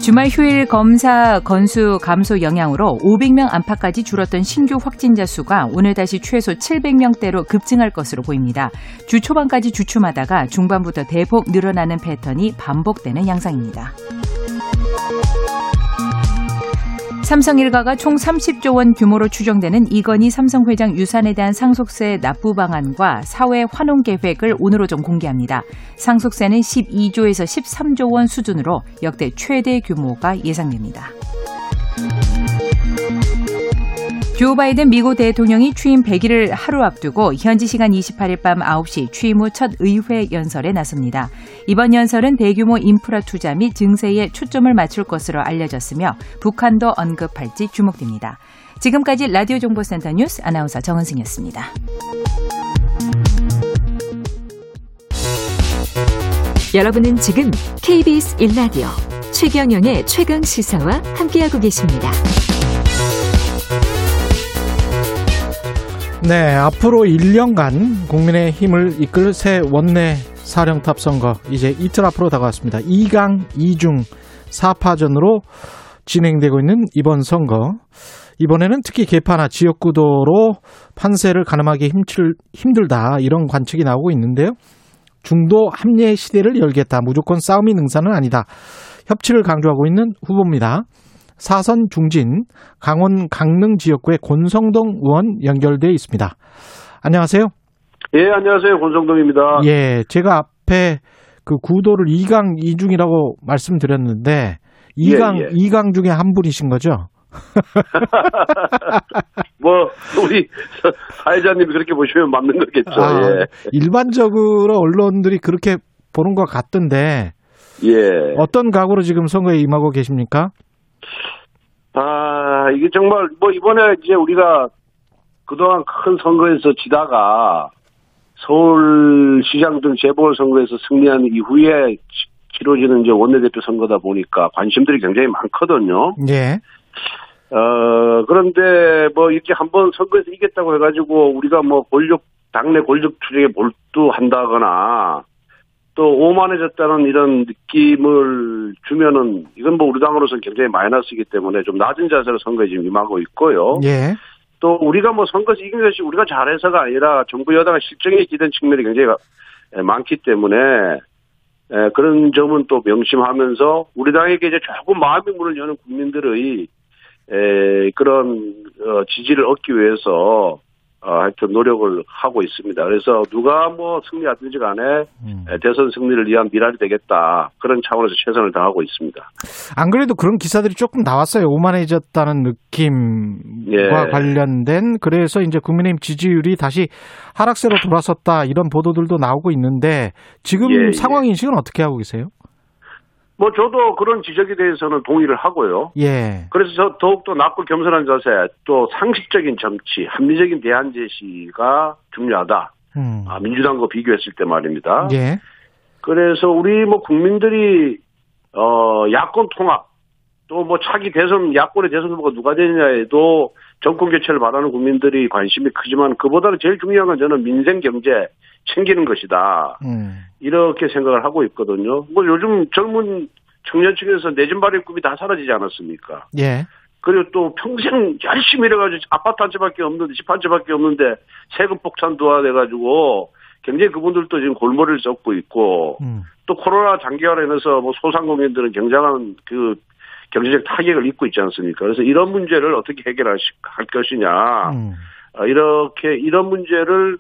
C: 주말 휴일 검사 건수 감소 영향으로 500명 안팎까지 줄었던 신규 확진자 수가 오늘 다시 최소 700명대로 급증할 것으로 보입니다. 주 초반까지 주춤하다가 중반부터 대폭 늘어나는 패턴이 반복되는 양상입니다. 삼성 일가가 총 30조 원 규모로 추정되는 이건희 삼성 회장 유산에 대한 상속세 납부 방안과 사회 환원 계획을 오늘 오 전 공개합니다. 상속세는 12조에서 13조 원 수준으로 역대 최대 규모가 예상됩니다. 조 바이든 미국 대통령이 취임 100일을 하루 앞두고 현지 시간 28일 밤 9시 취임 후 첫 의회 연설에 나섭니다. 이번 연설은 대규모 인프라 투자 및 증세에 초점을 맞출 것으로 알려졌으며 북한도 언급할지 주목됩니다. 지금까지 라디오 정보센터 뉴스 아나운서 정은승이었습니다.
G: 여러분은 지금 KBS 1라디오 최경영의 최강 시사와 함께하고 계십니다.
B: 네, 앞으로 1년간 국민의 힘을 이끌 새 원내 사령탑 선거 이제 이틀 앞으로 다가왔습니다. 2강 2중 4파전으로 진행되고 있는 이번 선거. 이번에는 특히 개파나 지역구도로 판세를 가늠하기 힘들, 힘들다 이런 관측이 나오고 있는데요. 중도 합리의 시대를 열겠다. 무조건 싸움이 능사는 아니다. 협치를 강조하고 있는 후보입니다. 사선 중진 강원 강릉 지역구의 권성동 의원 연결돼 있습니다. 안녕하세요.
H: 예, 안녕하세요. 권성동입니다.
B: 예, 제가 앞에 그 구도를 2강 2중이라고 말씀드렸는데 2강
H: 예, 예.
B: 2강 중에 한 분이신 거죠? [laughs]
H: 뭐 우리 사회자님이 그렇게 보시면 맞는 거겠죠.
B: 아,
H: 예.
B: 일반적으로 언론들이 그렇게 보는 것 같던데
H: 예.
B: 어떤 각오로 지금 선거에 임하고 계십니까?
H: 아, 이게 정말 뭐 이번에 이제 우리가 그동안 큰 선거에서 지다가 서울시장 등 재보궐선거에서 승리한 이후에 치- 치러지는 이제 원내대표 선거다 보니까 관심들이 굉장히 많거든요.
B: 예.
H: 어, 그런데 뭐 이렇게 한번 선거에서 이겼다고 해가지고 우리가 뭐 권력, 당내 권력 투쟁에 몰두한다거나 또 오만해졌다는 이런 느낌을 주면은 이건 뭐 우리 당으로서는 굉장히 마이너스이기 때문에 좀 낮은 자세로 선거에 지금 임하고 있고요.
B: 예.
H: 또 우리가 뭐 선거에서 이긴 것이 우리가 잘해서가 아니라 정부 여당의 실정에 기댄 측면이 굉장히 에, 많기 때문에 에, 그런 점은 또 명심하면서 우리 당에게 이제 조금 마음의 문을 여는 국민들의 에, 그런 어, 지지를 얻기 위해서 어, 하여튼 노력을 하고 있습니다. 그래서 누가 뭐 승리하든지 간에
B: 음.
H: 에, 대선 승리를 위한 미랄이 되겠다 그런 차원에서 최선을 다하고 있습니다.
B: 안 그래도 그런 기사들이 조금 나왔어요. 오만해졌다는 느낌과
H: 예.
B: 관련된 그래서 이제 국민의힘 지지율이 다시 하락세로 돌아섰다 이런 보도들도 나오고 있는데 지금
H: 예, 예.
B: 상황 인식은 어떻게 하고 계세요?
H: 뭐 저도 그런 지적에 대해서는 동의를 하고요.
B: 예.
H: 그래서 저 더욱더 낮고 겸손한 자세, 또 상식적인 정치, 합리적인 대안 제시가 중요하다.
B: 음.
H: 아, 민주당과 비교했을 때 말입니다.
B: 예.
H: 그래서 우리 뭐 국민들이 어 야권 통합 또 뭐 차기 대선 야권의 대선 후보가 누가 되느냐에도 정권 교체를 바라는 국민들이 관심이 크지만 그보다는 제일 중요한 건 저는 민생 경제 챙기는 것이다.
B: 음.
H: 이렇게 생각을 하고 있거든요. 뭐 요즘 젊은 청년층에서 내집 마련 꿈이 다 사라지지 않았습니까?
B: 예.
H: 그리고 또 평생 열심히 일해가지고 아파트 한 채밖에 없는데 집 한 채밖에 없는데 세금 폭탄 도와돼가지고 굉장히 그분들도 지금 골머리를 썩고 있고
B: 음.
H: 또 코로나 장기화로 인해서 뭐 소상공인들은 굉장한 그 경제적 타격을 입고 있지 않습니까? 그래서 이런 문제를 어떻게 해결할 것이냐
B: 음.
H: 어, 이렇게 이런 문제를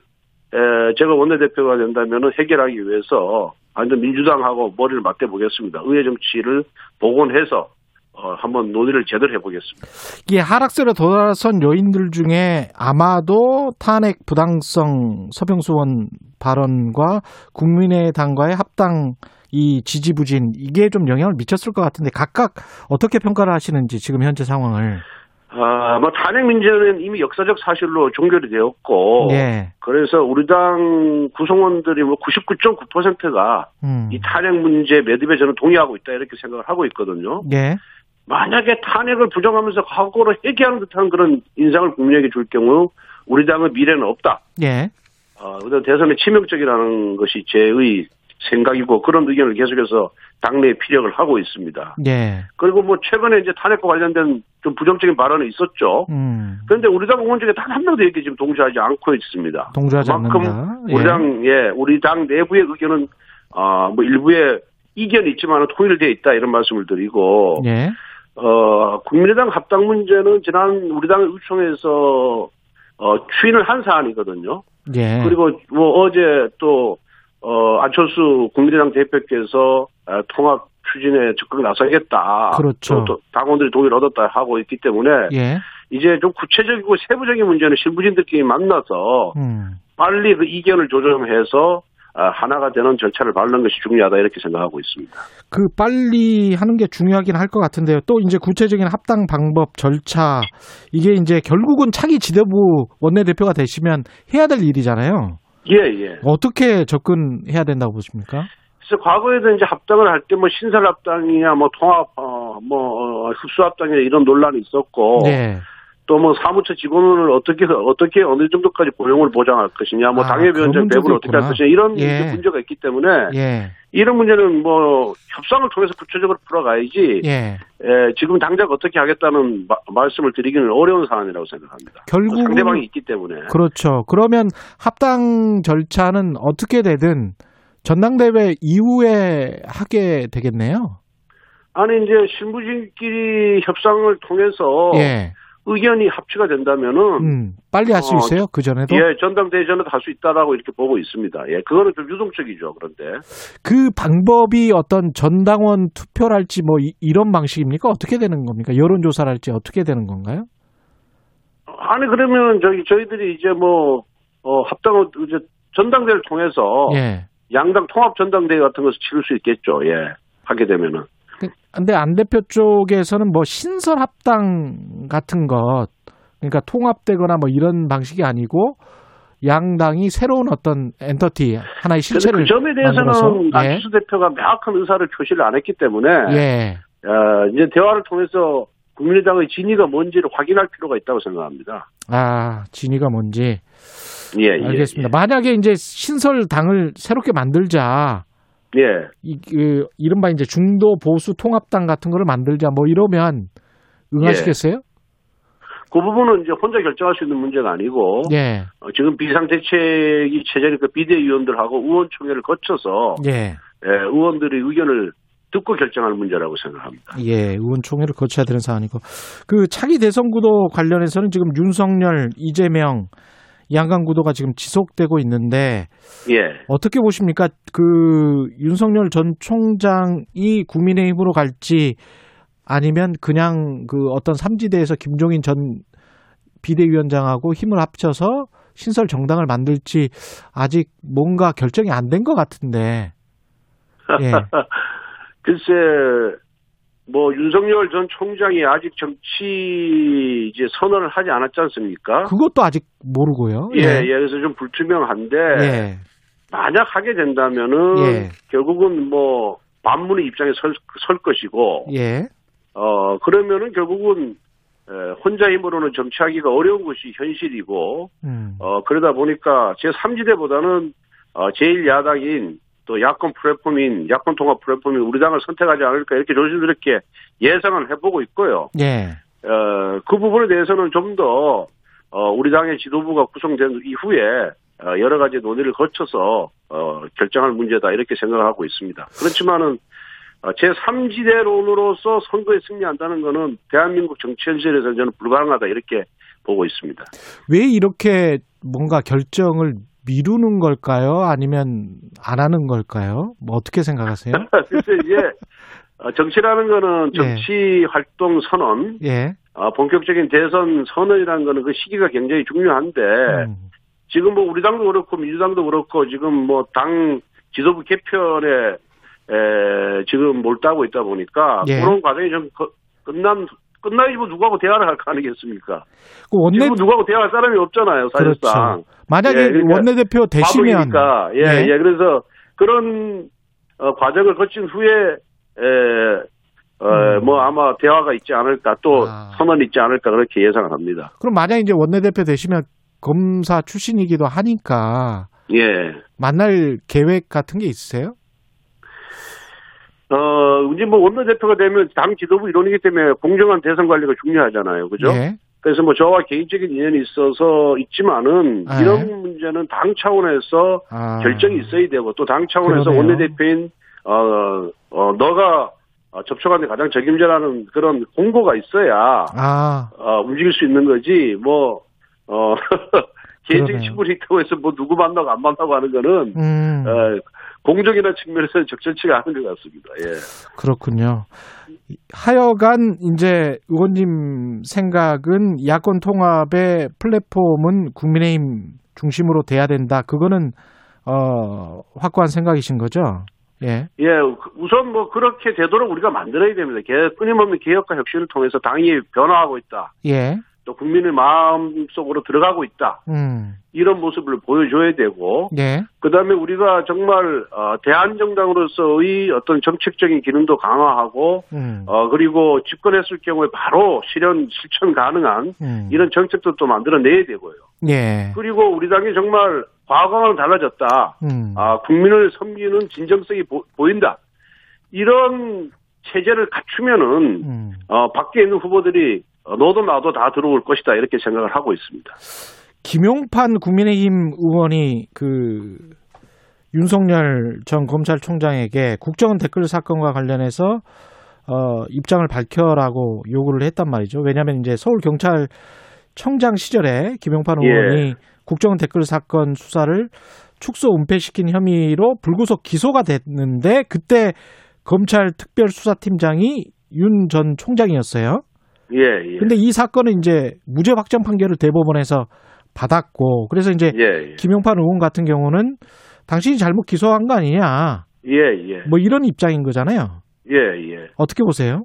H: 에, 제가 원내대표가 된다면 해결하기 위해서 완전 민주당하고 머리를 맞대 보겠습니다. 의회 정치를 복원해서 어, 한번 논의를 제대로 해보겠습니다.
B: 이게 하락세로 돌아선 요인들 중에 아마도 탄핵 부당성 서병수 의원 발언과 국민의당과의 합당 이 지지부진 이게 좀 영향을 미쳤을 것 같은데 각각 어떻게 평가를 하시는지 지금 현재 상황을
H: 아, 뭐 탄핵 문제는 이미 역사적 사실로 종결이 되었고
B: 예.
H: 그래서 우리 당 구성원들이 뭐 99.9%가
B: 음.
H: 이 탄핵 문제 매듭에 저는 동의하고 있다 이렇게 생각을 하고 있거든요.
B: 예.
H: 만약에 탄핵을 부정하면서 과거로 회귀하는 듯한 그런 인상을 국민에게 줄 경우 우리 당의 미래는 없다.
B: 예.
H: 어, 대선에 치명적이라는 것이 제의 생각이고 그런 의견을 계속해서 당내에 피력을 하고 있습니다.
B: 예.
H: 그리고 뭐 최근에 이제 탄핵과 관련된 좀 부정적인 발언이 있었죠.
B: 음.
H: 그런데 우리 당 의원 중에 단 한 명도 여기 지금 동조하지 않고 있습니다.
B: 동조하지
H: 그만큼
B: 않는다.
H: 우리
B: 예.
H: 당, 예, 우리 당 내부의 의견은, 아, 뭐 일부의 이견이 있지만 통일되어 있다 이런 말씀을 드리고,
B: 예.
H: 어, 국민의당 합당 문제는 지난 우리 당 의총에서 어, 추인을 한 사안이거든요.
B: 예.
H: 그리고 뭐 어제 또 어, 안철수 국민의당 대표께서 아, 통합 추진에 적극 나서겠다.
B: 그렇죠.
H: 또, 또 당원들이 동의를 얻었다 하고 있기 때문에
B: 예.
H: 이제 좀 구체적이고 세부적인 문제는 실무진들끼리 만나서
B: 음.
H: 빨리 그 이견을 조정해서 아, 하나가 되는 절차를 밟는 것이 중요하다 이렇게 생각하고 있습니다.
B: 그 빨리 하는 게 중요하긴 할 것 같은데요. 또 이제 구체적인 합당 방법 절차 이게 이제 결국은 차기 지도부 원내대표가 되시면 해야 될 일이잖아요.
H: 예, 예.
B: 어떻게 접근해야 된다고 보십니까?
H: 그래서 과거에도 이제 합당을 할 때 뭐 신설 합당이냐 뭐 통합 어 뭐 흡수 합당이냐 이런 논란이 있었고
B: 네.
H: 또 뭐 사무처 직원을 어떻게 어떻게 어느 정도까지 고용을 보장할 것이냐 뭐
B: 아,
H: 당협위원장 배분을 어떻게 할. 것이냐 이런
B: 예.
H: 문제가 있기 때문에
B: 예.
H: 이런 문제는 뭐 협상을 통해서 구체적으로 풀어가야지
B: 예.
H: 에, 지금 당장 어떻게 하겠다는 마- 말씀을 드리기는 어려운 사안이라고 생각합니다.
B: 결국은
H: 상대방이 있기 때문에
B: 그렇죠. 그러면 합당 절차는 어떻게 되든 전당대회 이후에 하게 되겠네요.
H: 아니 이제 실무진끼리 협상을 통해서
B: 예.
H: 의견이 합치가 된다면은
B: 음, 빨리 할수
H: 어,
B: 있어요? 그 전에도?
H: 예, 전당대회 전에도 할수 있다라고 이렇게 보고 있습니다. 예, 그거는 좀 유동적이죠. 그런데
B: 그 방법이 어떤 전당원 투표랄지 뭐 이, 런 방식입니까? 어떻게 되는 겁니까? 여론조사랄지 어떻게 되는 건가요?
H: 아니 그러면 저희 저희들이 이제 뭐 어, 합당을 이제 전당대회를 통해서
B: 예.
H: 양당 통합 전당대회 같은 것을 치를 수 있겠죠. 예, 하게 되면은
B: 근데 안 대표 쪽에서는 뭐 신설 합당 같은 것 그러니까 통합되거나 뭐 이런 방식이 아니고 양당이 새로운 어떤 entity 하나의 실체를
H: 그 점에
B: 만들어서
H: 대해서는
B: 예.
H: 안철수 대표가 명확한 의사를 표시를 안 했기 때문에
B: 예.
H: 어, 이제 대화를 통해서 국민의당의 진의가 뭔지를 확인할 필요가 있다고 생각합니다.
B: 아, 진의가 뭔지
H: 예, 예,
B: 알겠습니다. 만약에 이제 신설 당을 새롭게 만들자
H: 예.
B: 이, 그, 이른바 이제 중도 보수 통합당 같은 거를 만들자 뭐 이러면 응하시겠어요?
H: 그 부분은 이제 혼자 결정할 수 있는 문제가 아니고
B: 예.
H: 어, 지금 비상대책이 체제니까 그 비대위원들하고 의원총회를 거쳐서
B: 예.
H: 예, 의원들의 의견을 듣고 결정할 문제라고 생각합니다.
B: 예, 의원총회를 거쳐야 되는 사안이고 그 차기 대선 구도 관련해서는 지금 윤석열, 이재명 양강 구도가 지금 지속되고 있는데
H: 예.
B: 어떻게 보십니까? 그 윤석열 전 총장이 국민의힘으로 갈지 아니면 그냥 그 어떤 삼지대에서 김종인 전 비대위원장하고 힘을 합쳐서 신설 정당을 만들지 아직 뭔가 결정이 안 된 것 같은데. 예. [laughs]
H: 글쎄, 뭐 윤석열 전 총장이 아직 정치 이제 선언을 하지 않았지 않습니까?
B: 그것도 아직 모르고요.
H: 예, 예, 그래서 좀 불투명한데
B: 예.
H: 만약 하게 된다면은
B: 예.
H: 결국은 뭐 반문의 입장에 설, 설 것이고
B: 예.
H: 어 그러면은 결국은 에, 혼자 힘으로는 정치하기가 어려운 것이 현실이고
B: 음.
H: 어 그러다 보니까 제 3지대보다는 어 제일 야당인 또 야권 플랫폼인 야권 통합 플랫폼인 우리 당을 선택하지 않을까 이렇게 조심스럽게 예상을 해보고 있고요.
B: 예.
H: 어, 그 부분에 대해서는 좀 더, 어, 우리 당의 지도부가 구성된 이후에, 어, 여러 가지 논의를 거쳐서, 어, 결정할 문제다, 이렇게 생각을 하고 있습니다. 그렇지만은, 어, 제3지대론으로서 선거에 승리한다는 것은 대한민국 정치 현실에서 저는 불가능하다, 이렇게 보고 있습니다.
B: 왜 이렇게 뭔가 결정을 미루는 걸까요? 아니면 안 하는 걸까요? 뭐 어떻게 생각하세요? [laughs]
H: 글쎄, 이제, 어, 정치라는 거는
B: 예.
H: 정치 활동 선언,
B: 예.
H: 어, 본격적인 대선 선언이라는 거는 그 시기가 굉장히 중요한데,
B: 음.
H: 지금 뭐 우리 당도 그렇고 민주당도 그렇고 지금 뭐 당 지도부 개편에 에, 지금 몰두하고 있다 보니까
B: 예.
H: 그런 과정이 좀 거- 끝난 끝나야지 뭐 누구하고 대화를 할 거 아니겠습니까?
B: 그 원내
H: 지금 누구하고 대화할 사람이 없잖아요, 사실상.
B: 그렇죠. 만약에
H: 예, 그러니까
B: 원내대표 되시면
H: 바보니까. 예,
B: 네.
H: 예, 그래서 그런 어, 과정을 거친 후에 에, 어,
B: 음.
H: 뭐 아마 대화가 있지 않을까 또
B: 아.
H: 선언이 있지 않을까 그렇게 예상을 합니다.
B: 그럼 만약 이제 원내대표 되시면 검사 출신이기도 하니까
H: 예.
B: 만날 계획 같은 게 있으세요?
H: 어, 이제 뭐 원내대표가 되면 당 지도부 일원이기 때문에 공정한 대선 관리가 중요하잖아요. 그죠?
B: 예.
H: 그래서 뭐 저와 개인적인 인연이 있어서 있지만은
B: 네.
H: 이런 문제는 당 차원에서
B: 아.
H: 결정이 있어야 되고 또 당 차원에서
B: 그러네요.
H: 원내대표인 어, 어 너가 어, 접촉하는 데 가장 적임자라는 그런 공고가 있어야
B: 아,
H: 어, 움직일 수 있는 거지 뭐 어, [laughs] 개인적인. 친분이 있다고 해서 뭐 누구 만나고 안 만나고 하는 거는
B: 음,
H: 어, 공정이나 측면에서는 적절치가 않은 것 같습니다. 예.
B: 그렇군요. 하여간 이제 의원님 생각은 야권 통합의 플랫폼은 국민의힘 중심으로 돼야 된다. 그거는 어, 확고한 생각이신 거죠? 예.
H: 예, 우선 뭐 그렇게 되도록 우리가 만들어야 됩니다. 개- 끊임없는 개혁과 혁신을 통해서 당이 변화하고 있다.
B: 예.
H: 또 국민의 마음 속으로 들어가고 있다.
B: 음.
H: 이런 모습을 보여줘야 되고,
B: 예.
H: 그 다음에 우리가 정말, 어, 대한정당으로서의 어떤 정책적인 기능도 강화하고,
B: 음.
H: 어, 그리고 집권했을 경우에 바로 실현, 실천 가능한
B: 음.
H: 이런 정책도 또 만들어내야 되고요.
B: 예.
H: 그리고 우리 당이 정말 과거와는 달라졌다.
B: 음.
H: 아, 국민을 섬기는 진정성이 보, 보인다. 이런 체제를 갖추면은,
B: 음.
H: 어, 밖에 있는 후보들이 어, 너도 나도 다 들어올 것이다. 이렇게 생각을 하고 있습니다.
B: 김용판 국민의힘 의원이 그 윤석열 전 검찰총장에게 국정원 댓글 사건과 관련해서 어, 입장을 밝혀라고 요구를 했단 말이죠. 왜냐하면 이제 서울 경찰 청장 시절에 김용판
H: 예.
B: 의원이 국정원 댓글 사건 수사를 축소 은폐시킨 혐의로 불구속 기소가 됐는데 그때 검찰 특별수사팀장이 윤 전 총장이었어요.
H: 예, 예.
B: 근데 이 사건은 이제 무죄 확정 판결을 대법원에서 받았고 그래서 이제
H: 예, 예.
B: 김용판 의원 같은 경우는 당신이 잘못 기소한 거 아니냐
H: 예, 예.
B: 뭐 이런 입장인 거잖아요.
H: 예, 예.
B: 어떻게 보세요?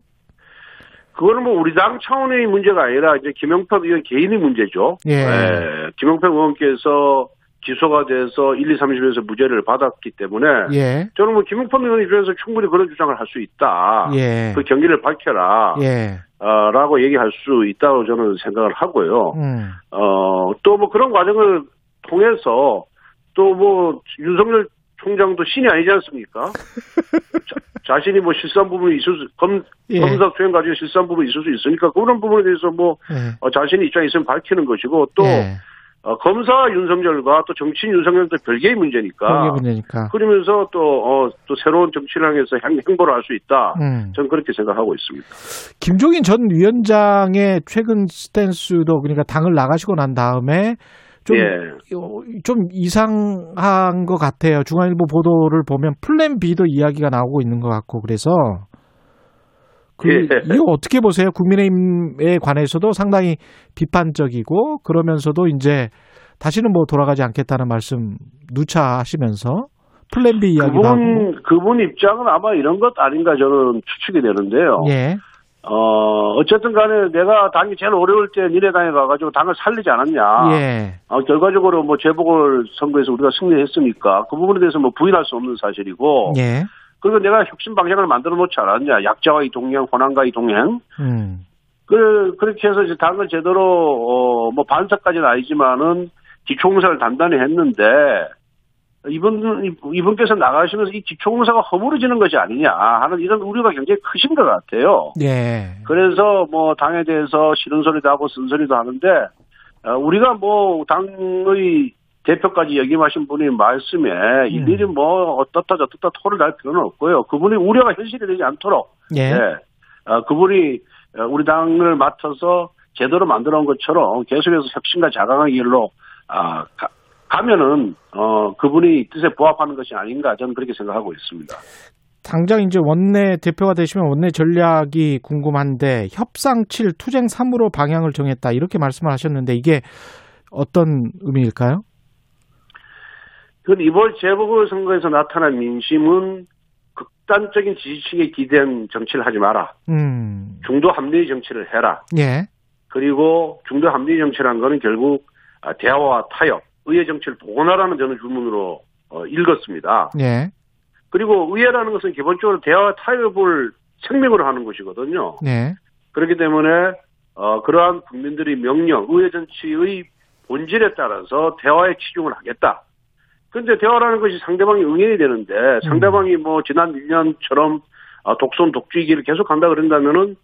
H: 그거는 뭐 우리 당 차원의 문제가 아니라 이제 김영표 의원 개인의 문제죠.
B: 예.
H: 김영표 의원께서 기소가 돼서 1, 2, 3심에서 무죄를 받았기 때문에
B: 예,
H: 저는 뭐 김영표 의원 입장에서 충분히 그런 주장을 할 수 있다.
B: 예,
H: 그 경기를 밝혀라.
B: 예,
H: 어, 라고 얘기할 수 있다고 저는 생각을 하고요.
B: 음,
H: 어, 또 뭐 그런 과정을 통해서 또 뭐 윤석열 총장도 신이 아니지 않습니까? [laughs] 자, 신이뭐 실수한 부분이 있을 수, 검,
B: 예.
H: 검사 수행 과정에 실수한 부분이 있을 수 있으니까 그런 부분에 대해서 뭐
B: 예,
H: 어, 자신의 입장이 있으면 밝히는 것이고 또
B: 예,
H: 어, 검사 윤석열과 또 정치인 윤석열도 별개의 문제니까
B: 그게 문제니까.
H: 그러면서 또, 어, 또 새로운 정치를 향해서 행, 행보를 할 수 있다.
B: 음.
H: 저는 그렇게 생각하고 있습니다.
B: 김종인 전 위원장의 최근 스탠스도 그러니까 당을 나가시고 난 다음에 좀,
H: 예.
B: 어, 좀 이상한 것 같아요. 중앙일보 보도를 보면 플랜 B도 이야기가 나오고 있는 것 같고 그래서 그
H: 예. [laughs]
B: 이거 어떻게 보세요? 국민의힘에 관해서도 상당히 비판적이고 그러면서도 이제 다시는 뭐 돌아가지 않겠다는 말씀 누차 하시면서 플랜 B 이야기도 하고
H: 그분, 그분 입장은 아마 이런 것 아닌가 저는 추측이 되는데요.
B: 예.
H: 어, 어쨌든 간에 내가 당이 제일 어려울 때 니네 당에 가가지고 당을 살리지 않았냐.
B: 예.
H: 어, 결과적으로 뭐 재보궐 선거에서 우리가 승리했으니까 그 부분에 대해서 뭐 부인할 수 없는 사실이고.
B: 예.
H: 그리고 내가 혁신 방향을 만들어 놓지 않았냐. 약자와의 동행, 호남과의 동행.
B: 음.
H: 그, 그렇게 해서 이제 당을 제대로, 어, 뭐 반석까지는 아니지만은 기초공사를 단단히 했는데 이분, 이분께서 나가시면서 이 기초공사가 허물어지는 것이 아니냐 하는 이런 우려가 굉장히 크신 것 같아요.
B: 예.
H: 그래서 뭐 당에 대해서 싫은 소리도 하고 쓴 소리도 하는데 어, 우리가 뭐 당의 대표까지 역임하신 분이 말씀에 일일이 뭐 어떻다 저떻다 토를 날 필요는 없고요. 그분이 우려가 현실이 되지 않도록
B: 예.
H: 예. 어, 그분이 어, 우리 당을 맡아서 제대로 만들어 온 것처럼 계속해서 혁신과 자강의 길로 아, 가, 가면은 어, 그분이 뜻에 부합하는 것이 아닌가 저는 그렇게 생각하고 있습니다.
B: 당장 이제 원내 대표가 되시면 원내 전략이 궁금한데 협상 7 투쟁 3으로 방향을 정했다 이렇게 말씀을 하셨는데 이게 어떤 의미일까요?
H: 그 이번 재보궐 선거에서 나타난 민심은 극- 집단적인 지지층에 기댄 정치를 하지 마라.
B: 음.
H: 중도 합리의 정치를 해라.
B: 예.
H: 그리고 중도 합리의 정치란 거는 결국 아, 대화와 타협, 의회 정치를 복원하라는 저는 주문으로 어, 읽었습니다.
B: 예.
H: 그리고 의회라는 것은 기본적으로 대화와 타협을 생명으로 하는 것이거든요.
B: 예.
H: 그렇기 때문에 어, 그러한 국민들의 명령, 의회 정치의 본질에 따라서 대화에 치중을 하겠다. 근데 대화라는 것이 상대방이 응해야 되는데 상대방이 뭐 지난 1년처럼 아, 독선 독주기를 계속 한다 그런다면은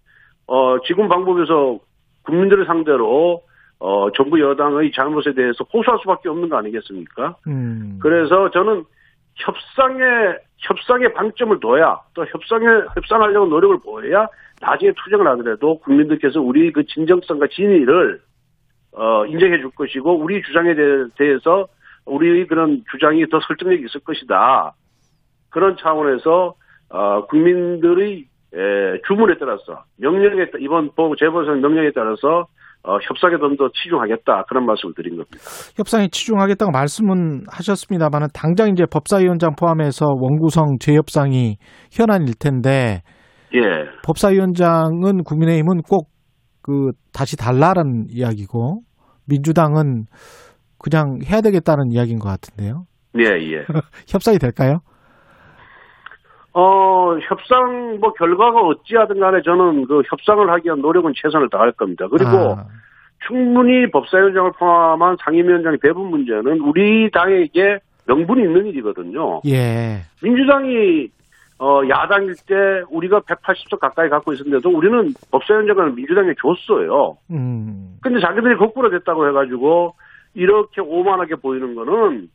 H: 어, 지금 방법에서 국민들을 상대로 어, 정부 여당의 잘못에 대해서 호소할 수밖에 없는 거 아니겠습니까?
B: 음.
H: 그래서 저는 협상에 협상의 방점을 둬야 또 협상에 협상하려고 노력을 보여야 나중에 투쟁을 하더라도 국민들께서 우리 그 진정성과 진위를 어, 인정해 줄 것이고 우리 주장에 대- 대해서 우리의 그런 주장이 더 설득력이 있을 것이다. 그런 차원에서 어, 국민들의 에, 주문에 따라서 명령에 따- 이번 보- 재보선 명령에 따라서 어, 협상에 좀 더 치중하겠다 그런 말씀을 드린 겁니다.
B: 협상에 치중하겠다고 말씀은 하셨습니다만 당장 이제 법사위원장 포함해서 원구성 재협상이 현안일 텐데
H: 예.
B: 법사위원장은 국민의힘은 꼭 그 다시 달라라는 이야기고 민주당은 그냥 해야 되겠다는 이야기인 것 같은데요.
H: 예, 예. [laughs]
B: 협상이 될까요?
H: 어, 협상, 뭐, 결과가 어찌하든 간에 저는 그 협상을 하기 위한 노력은 최선을 다할 겁니다. 그리고
B: 아,
H: 충분히 법사위원장을 포함한 상임위원장의 배분 문제는 우리 당에게 명분이 있는 일이거든요.
B: 예.
H: 민주당이 어, 야당일 때 우리가 180석 가까이 갖고 있었는데도 우리는 법사위원장을 민주당에 줬어요.
B: 음.
H: 근데 자기들이 거꾸로 됐다고 해가지고 이렇게 오만하게 보이는 거는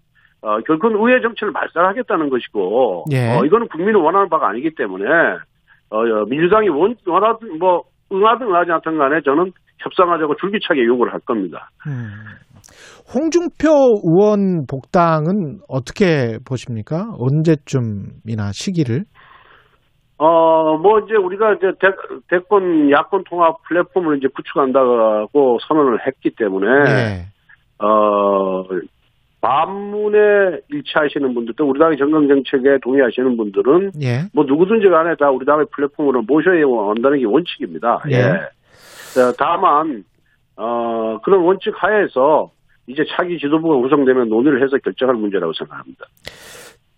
H: 어, 결코 의회 정치를 말살하겠다는 것이고
B: 예.
H: 어, 이거는 국민이 원하는 바가 아니기 때문에 어, 어, 민주당이 원, 원하든 뭐 응하든 응하지 않든 간에 저는 협상하자고 줄기차게 요구를 할 겁니다.
B: 음. 홍준표 의원 복당은 어떻게 보십니까? 언제쯤이나 시기를?
H: 어, 뭐, 이제 우리가 이제 대, 대권, 야권 통합 플랫폼을 이제 구축한다고 선언을 했기 때문에,
B: 예.
H: 어, 반문에 일치하시는 분들도 우리 당의 정강 정책에 동의하시는 분들은
B: 예.
H: 뭐 누구든지 간에 다 우리 당의 플랫폼으로 모셔야 한다는 게 원칙입니다.
B: 예.
H: 예. 어, 다만, 어, 그런 원칙 하에서 이제 차기 지도부가 구성되면 논의를 해서 결정할 문제라고 생각합니다.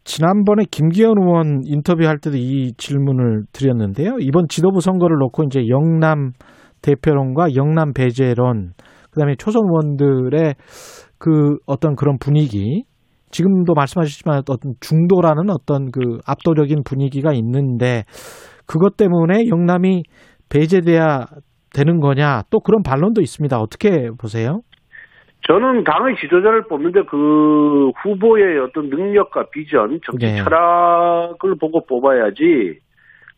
B: 지난번에 김기현 의원 인터뷰할 때도 이 질문을 드렸는데요. 이번 지도부 선거를 놓고 이제 영남 대표론과 영남 배제론, 그다음에 초선 의원들의 그 어떤 그런 분위기, 지금도 말씀하셨지만 어떤 중도라는 어떤 그 압도적인 분위기가 있는데 그것 때문에 영남이 배제돼야 되는 거냐 또 그런 반론도 있습니다. 어떻게 보세요?
H: 저는 당의 지도자를 뽑는데 그 후보의 어떤 능력과 비전, 정치
B: 네.
H: 철학을 보고 뽑아야지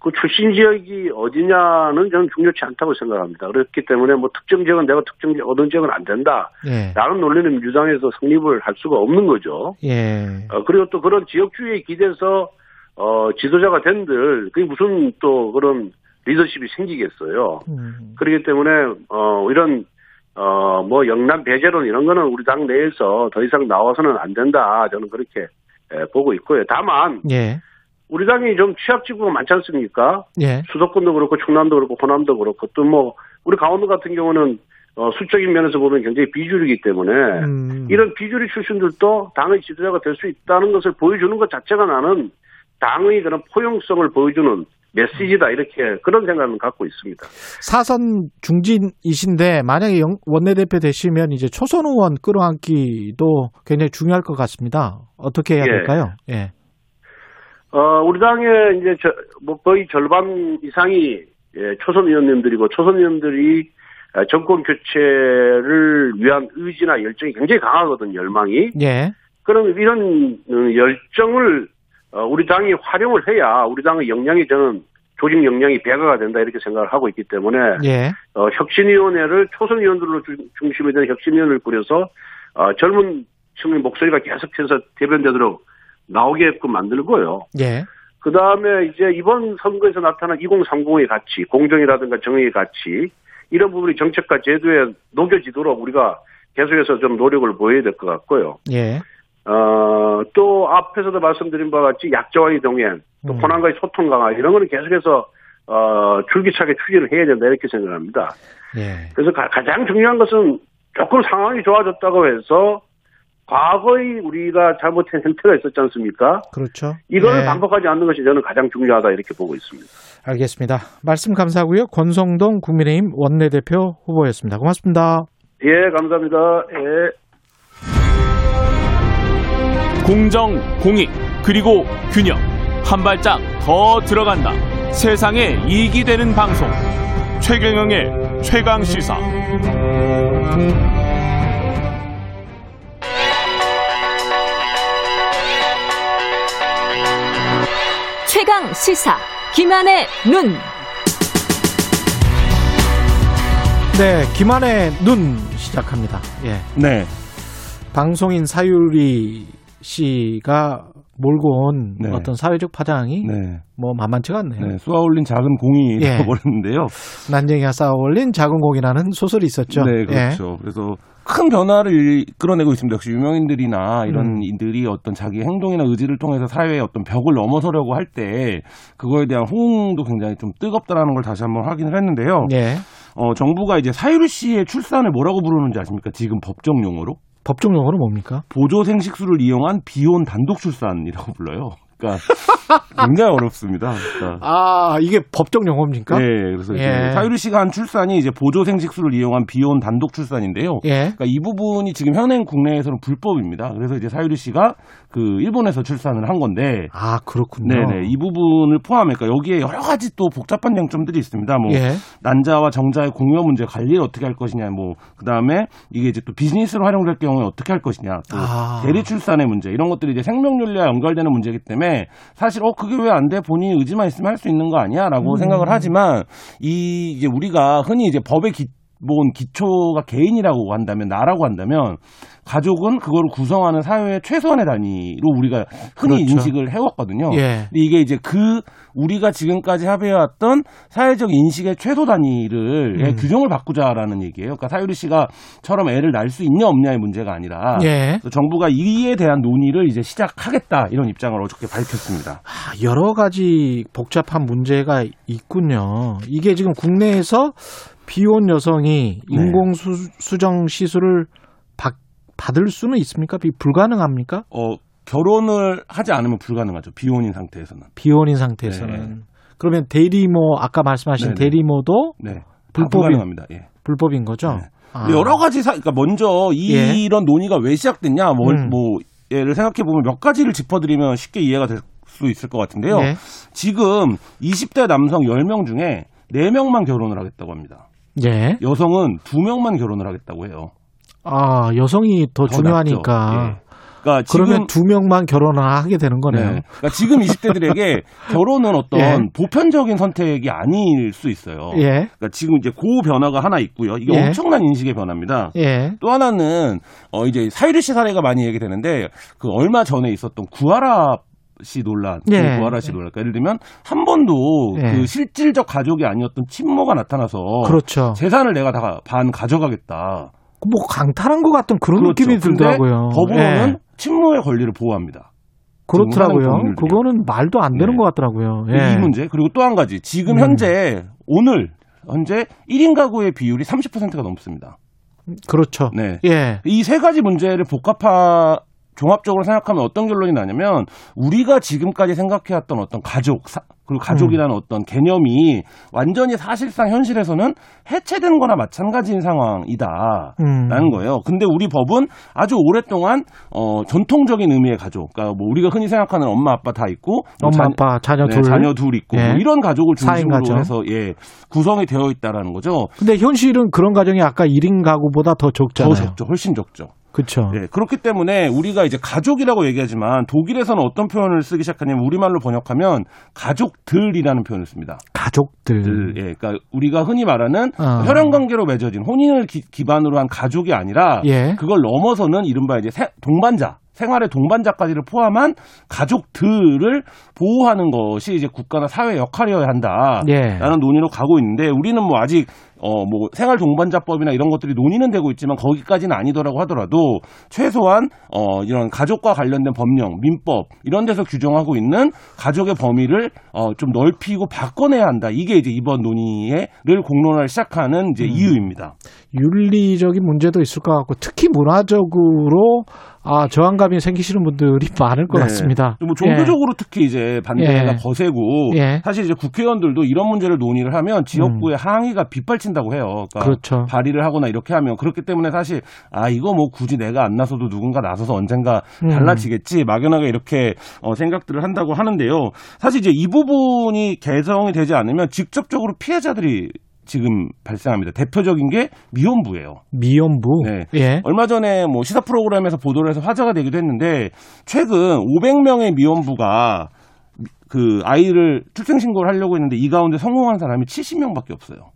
H: 그 출신 지역이 어디냐는 저는 중요치 않다고 생각합니다. 그렇기 때문에 뭐 특정 지역은 내가 특정 지역, 어떤 지역은 안 된다.
B: 예.
H: 라는 논리는 민주당에서 성립을 할 수가 없는 거죠.
B: 예.
H: 어, 그리고 또 그런 지역주의에 기대서 어, 지도자가 된들 그게 무슨 또 그런 리더십이 생기겠어요.
B: 음.
H: 그렇기 때문에 어 이런 어 뭐 영남 배제론 이런 거는 우리 당 내에서 더 이상 나와서는 안 된다 저는 그렇게 에, 보고 있고요. 다만
B: 예.
H: 우리 당이 좀 취약 지구가 많지 않습니까?
B: 예.
H: 수도권도 그렇고 충남도 그렇고 호남도 그렇고 또 뭐 우리 강원도 같은 경우는 어, 수적인 면에서 보면 굉장히 비주류이기 때문에
B: 음.
H: 이런 비주류 출신들도 당의 지도자가 될 수 있다는 것을 보여주는 것 자체가 나는 당의 그런 포용성을 보여주는 메시지다 이렇게 그런 생각은 갖고 있습니다.
B: 사선 중진이신데 만약에 영- 원내대표 되시면 이제 초선 의원 끌어안기도 굉장히 중요할 것 같습니다. 어떻게 해야
H: 예.
B: 될까요? 예.
H: 어, 우리 당의 이제 저, 뭐 거의 절반 이상이 예, 초선 의원님들이고 초선 의원들이 아, 정권 교체를 위한 의지나 열정이 굉장히 강하거든요, 열망이.
B: 예.
H: 그럼 이런 어, 열정을 어, 우리 당이 활용을 해야 우리 당의 역량이 저는 조직 역량이 배가가 된다 이렇게 생각을 하고 있기 때문에
B: 예.
H: 어, 혁신위원회를 초선 의원들로 주- 중심이 된 혁신위원회를 꾸려서 어, 젊은 층의 목소리가 계속해서 대변되도록 나오게끔 만들고요.
B: 예.
H: 그 다음에 이제 이번 선거에서 나타난 2030의 가치, 공정이라든가 정의의 가치, 이런 부분이 정책과 제도에 녹여지도록 우리가 계속해서 좀 노력을 보여야 될 것 같고요.
B: 예.
H: 어, 또 앞에서도 말씀드린 바와 같이 약자와의 동행, 또
B: 음.
H: 고난과의 소통 강화 이런 거는 계속해서 어, 줄기차게 추진을 해야 된다 이렇게 생각합니다.
B: 예.
H: 그래서 가, 장 중요한 것은 조금 상황이 좋아졌다고 해서 과거의 우리가 잘못한 행태가 있었지 않습니까?
B: 그렇죠.
H: 이거를
B: 예.
H: 반복하지 않는 것이 저는 가장 중요하다 이렇게 보고 있습니다.
B: 알겠습니다. 말씀 감사하고요. 권성동 국민의힘 원내대표 후보였습니다. 고맙습니다.
H: 예, 감사합니다. 예.
I: 공정, 공익, 그리고 균형. 한 발짝 더 들어간다. 세상에 이익이 되는 방송. 최경영의 최강 시사.
G: 최강 시사 김한의 눈.
B: 네, 김한의 눈 시작합니다. 예.
J: 네.
B: 방송인 사유리 씨가 몰고 온
J: 네.
B: 어떤 사회적 파장이
J: 네.
B: 뭐 만만치가 않네요.
J: 네. 쏘아올린 작은 공이
B: 예. [laughs]
J: 되어버렸는데요.
B: 난쟁이가 쌓아올린 작은 곡이라는 소설이 있었죠.
J: 네,
B: 예.
J: 그렇죠. 그래서 큰 변화를 끌어내고 있습니다. 역시 유명인들이나 이런
B: 음.
J: 이들이 어떤 자기 행동이나 의지를 통해서 사회의 어떤 벽을 넘어서려고 할 때 그거에 대한 호응도 굉장히 좀 뜨겁다라는 걸 다시 한번 확인을 했는데요.
B: 예.
J: 어, 정부가 이제 사유리 씨의 출산을 뭐라고 부르는지 아십니까? 지금 법정 용어로?
B: 법정 용어는 뭡니까?
J: 보조 생식수를 이용한 비혼 단독 출산이라고 불러요. 그러니까 굉장히 어렵습니다. 그러니까
B: 아, 이게 법정 용어입니까?
J: 네, 그래서
B: 예.
J: 사유리 씨가 한 출산이 이제 보조 생식수를 이용한 비혼 단독 출산인데요.
B: 예.
J: 그러니까 이 부분이 지금 현행 국내에서는 불법입니다. 그래서 이제 사유리 씨가 그 일본에서 출산을 한 건데,
B: 아, 그렇군요.
J: 네네 이 부분을 포함해 그러니까 여기에 여러 가지 또 복잡한 쟁점들이 있습니다. 뭐
B: 예.
J: 난자와 정자의 공여 문제 관리를 어떻게 할 것이냐, 뭐 그다음에 이게 이제 또 비즈니스로 활용될 경우에 어떻게 할 것이냐, 또
B: 아.
J: 대리 출산의 문제 이런 것들이 이제 생명윤리와 연결되는 문제이기 때문에 사실 어 그게 왜 안 돼? 본인이 의지만 있으면 할 수 있는 거 아니야라고
B: 음.
J: 생각을 하지만 이 이제 우리가 흔히 이제 법의 기본 기초가 개인이라고 한다면 나라고 한다면 가족은 그거를 구성하는 사회의 최소한의 단위로 우리가 흔히
B: 그렇죠.
J: 인식을 해왔거든요.
B: 예.
J: 근데 이게 이제 그 우리가 지금까지 합의해왔던 사회적 인식의 최소 단위를 예,
B: 음.
J: 규정을 바꾸자라는 얘기예요. 그러니까 사유리 씨가처럼 애를 낳을 수 있냐 없냐의 문제가 아니라
B: 예.
J: 정부가 이에 대한 논의를 이제 시작하겠다 이런 입장을 어저께 밝혔습니다.
B: 아, 여러 가지 복잡한 문제가 있군요. 이게 지금 국내에서 비혼 여성이
J: 네.
B: 인공 수, 수정 시술을 받, 받을 수는 있습니까? 비- 불가능합니까?
J: 어 결혼을 하지 않으면 불가능하죠. 비혼인 상태에서는.
B: 비혼인 상태에서는. 그러면 대리모 아까 말씀하신
J: 네네.
B: 대리모도
J: 네. 다
B: 불법이-
J: 불가능합니다. 예.
B: 불법인 거죠?
J: 네.
B: 아.
J: 여러 가지 사, 그러니까 먼저 이,
B: 예.
J: 이런 논의가 왜 시작됐냐, 뭐,
B: 음.
J: 뭐 예를 생각해 보면 몇 가지를 짚어드리면 쉽게 이해가 될 수 있을 것 같은데요.
B: 예.
J: 지금 20대 남성 10명 중에 4명만 결혼을 하겠다고 합니다.
B: 예.
J: 여성은 2명만 결혼을 하겠다고 해요.
B: 아, 여성이 더,
J: 더
B: 중요하니까.
J: 예. 그러니까 지금
B: 그러면 두 명만 결혼을 하게 되는 거네요.
J: 네. 그러니까 지금 20대들에게 [laughs] 결혼은 어떤
B: 예.
J: 보편적인 선택이 아닐 수 있어요.
B: 예.
J: 그러니까 지금 이제 그 변화가 하나 있고요. 이게
B: 예.
J: 엄청난 인식의 변화입니다.
B: 예.
J: 또 하나는 어 이제 사유리 씨 사례가 많이 얘기되는데 그 얼마 전에 있었던 구하라 씨 논란,
B: 예.
J: 구하라 씨 논란. 그러니까 예를 들면 한 번도
B: 예.
J: 그 실질적 가족이 아니었던 친모가 나타나서
B: 그렇죠.
J: 재산을 내가 다 반 가져가겠다.
B: 뭐 강탈한 것 같은 그런
J: 그렇죠.
B: 느낌이 들더라고요.
J: 법으로는
B: 예.
J: 친모의 권리를 보호합니다.
B: 그렇더라고요. 그거는 말도 안 되는
J: 네.
B: 것 같더라고요. 예.
J: 이 문제 그리고 또 한 가지 지금
B: 음.
J: 현재 오늘 현재 1인 가구의 비율이 30%가 넘습니다.
B: 그렇죠.
J: 네.
B: 예.
J: 이 세 가지 문제를 복합화 종합적으로 생각하면 어떤 결론이 나냐면 우리가 지금까지 생각해왔던 어떤 가족 사- 그리고 가족이라는 어떤 개념이 완전히 사실상 현실에서는 해체된 거나 마찬가지인 상황이다.
B: 음.
J: 라는 거예요. 근데 우리 법은 아주 오랫동안 어 전통적인 의미의 가족, 그러니까 뭐 우리가 흔히 생각하는 엄마 아빠 다 있고 뭐
B: 엄마
J: 자-
B: 아빠 자녀
J: 네,
B: 둘.
J: 자녀 둘 있고
B: 예.
J: 뭐 이런 가족을 중심으로
B: 가정.
J: 해서 예 구성이 되어 있다라는 거죠.
B: 근데 현실은 그런 가정이 아까 1인 가구보다 더 적잖아요.
J: 더 적죠, 훨씬 적죠.
B: 그렇죠.
J: 네, 그렇기 때문에 우리가 이제 가족이라고 얘기하지만 독일에서는 어떤 표현을 쓰기 시작하냐면 우리말로 번역하면 가족 들이라는 표현을 씁니다.
B: 가족들.
J: 들, 예, 그러니까 우리가 흔히 말하는
B: 어.
J: 혈연 관계로 맺어진 혼인을 기, 기반으로 한 가족이 아니라
B: 예.
J: 그걸 넘어서는 이른바 이제 세- 동반자 생활의 동반자까지를 포함한 가족들을 보호하는 것이 이제 국가나 사회 역할이어야 한다라는
B: 예.
J: 논의로 가고 있는데 우리는 뭐 아직 어 뭐 생활 동반자법이나 이런 것들이 논의는 되고 있지만 거기까지는 아니더라고 하더라도 최소한 어 이런 가족과 관련된 법령, 민법 이런 데서 규정하고 있는 가족의 범위를 어 좀 넓히고 바꿔내야 한다. 이게 이제 이번 논의를 공론화를 시작하는 이제 이유입니다.
B: 윤리적인 문제도 있을 것 같고 특히 문화적으로 아, 저항감이 생기시는 분들이 [laughs] 많을 것
J: 네.
B: 같습니다.
J: 뭐 종교적으로 특히 이제 반대가
B: 예.
J: 거세고
B: 예.
J: 사실 이제 국회의원들도 이런 문제를 논의를 하면 지역구의 항의가 빗발친다고 해요. 그러니까
B: 음. 그렇죠.
J: 발의를 하거나 이렇게 하면 그렇기 때문에 사실 아 이거 뭐 굳이 내가 안 나서도 누군가 나서서 언젠가
B: 음.
J: 달라지겠지 막연하게 이렇게 어, 생각들을 한다고 하는데요. 사실 이제 이 부분이 개정이 되지 않으면 직접적으로 피해자들이 지금 발생합니다. 대표적인 게 미혼부예요.
B: 미연부.
J: 네.
B: 예.
J: 얼마 전에 뭐 시사 프로그램에서 보도를 해서 화제가 되기도 했는데 최근 500명의 미혼부가 그 아이를 출생 신고를 하려고 했는데 이 가운데 성공한 사람이 70명밖에 없어요.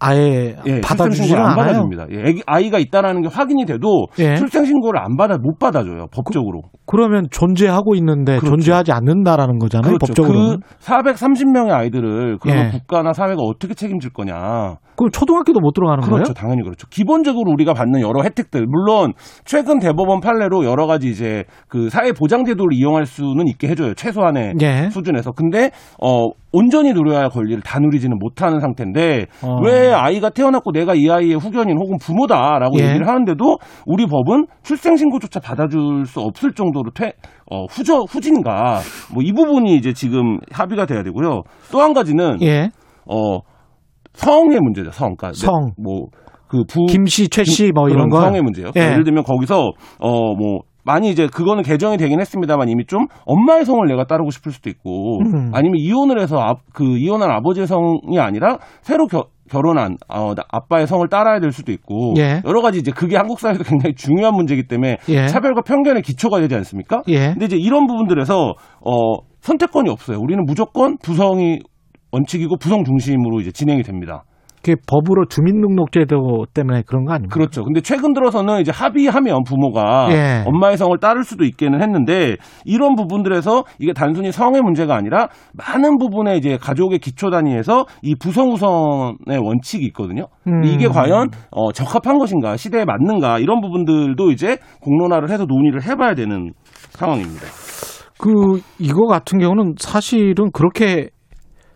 B: 아예
J: 예,
B: 받아주지는
J: 출생신고를 안
B: 않아요.
J: 받아줍니다. 예, 애기- 아이가 있다라는 게 확인이 돼도
B: 예.
J: 출생신고를 안 받아 못 받아줘요 법적으로.
B: 그 러면 존재하고 있는데
J: 그렇죠.
B: 존재하지 않는다라는 거잖아요. 법적으로.
J: 그 430명의 아이들을 그러면
B: 예.
J: 국가나 사회가 어떻게 책임질 거냐.
B: 그럼 초등학교도 못 들어가는
J: 그렇죠.
B: 거예요?
J: 당연히 그렇죠. 기본적으로 우리가 받는 여러 혜택들, 물론 최근 대법원 판례로 여러 가지 이제 그 사회 보장 제도를 이용할 수는 있게 해 줘요. 최소한의
B: 예.
J: 수준에서. 근데 어 온전히 누려야 할 권리를 다 누리지는 못하는 상태인데
B: 어.
J: 왜 아이가 태어났고 내가 이 아이의 후견인 혹은 부모다라고
B: 예.
J: 얘기를 하는데도 우리 법은 출생 신고조차 받아줄 수 없을 정도로 퇴, 어, 후저, 후진가. 뭐 이 부분이 이제 지금 합의가 돼야 되고요. 또 한 가지는
B: 예.
J: 어, 성의 문제죠, 성. 그러니까
B: 성.
J: 뭐, 그 부.
B: 김씨, 최씨 뭐 이런 거.
J: 성의 문제요.
B: 예.
J: 예를 들면 거기서, 어, 뭐, 많이 이제 그거는 개정이 되긴 했습니다만 이미 좀 엄마의 성을 내가 따르고 싶을 수도 있고
B: 음.
J: 아니면 이혼을 해서 아, 그 이혼한 아버지의 성이 아니라 새로 겨, 결혼한 어, 나- 아빠의 성을 따라야 될 수도 있고
B: 예.
J: 여러 가지 이제 그게 한국 사회에서 굉장히 중요한 문제이기 때문에
B: 예.
J: 차별과 편견의 기초가 되지 않습니까?
B: 예.
J: 근데 이제 이런 부분들에서 어, 선택권이 없어요. 우리는 무조건 부성이 원칙이고 부성 중심으로 이제 진행이 됩니다.
B: 그게 법으로 주민등록제도 때문에 그런 거 아닙니까?
J: 그렇죠. 근데 최근 들어서는 이제 합의하면 부모가
B: 예.
J: 엄마의 성을 따를 수도 있기는 했는데 이런 부분들에서 이게 단순히 성의 문제가 아니라 많은 부분에 이제 가족의 기초 단위에서 이 부성 우선의 원칙이 있거든요.
B: 음.
J: 이게 과연 어, 적합한 것인가, 시대에 맞는가 이런 부분들도 이제 공론화를 해서 논의를 해봐야 되는 상황입니다.
B: 그 이거 같은 경우는 사실은 그렇게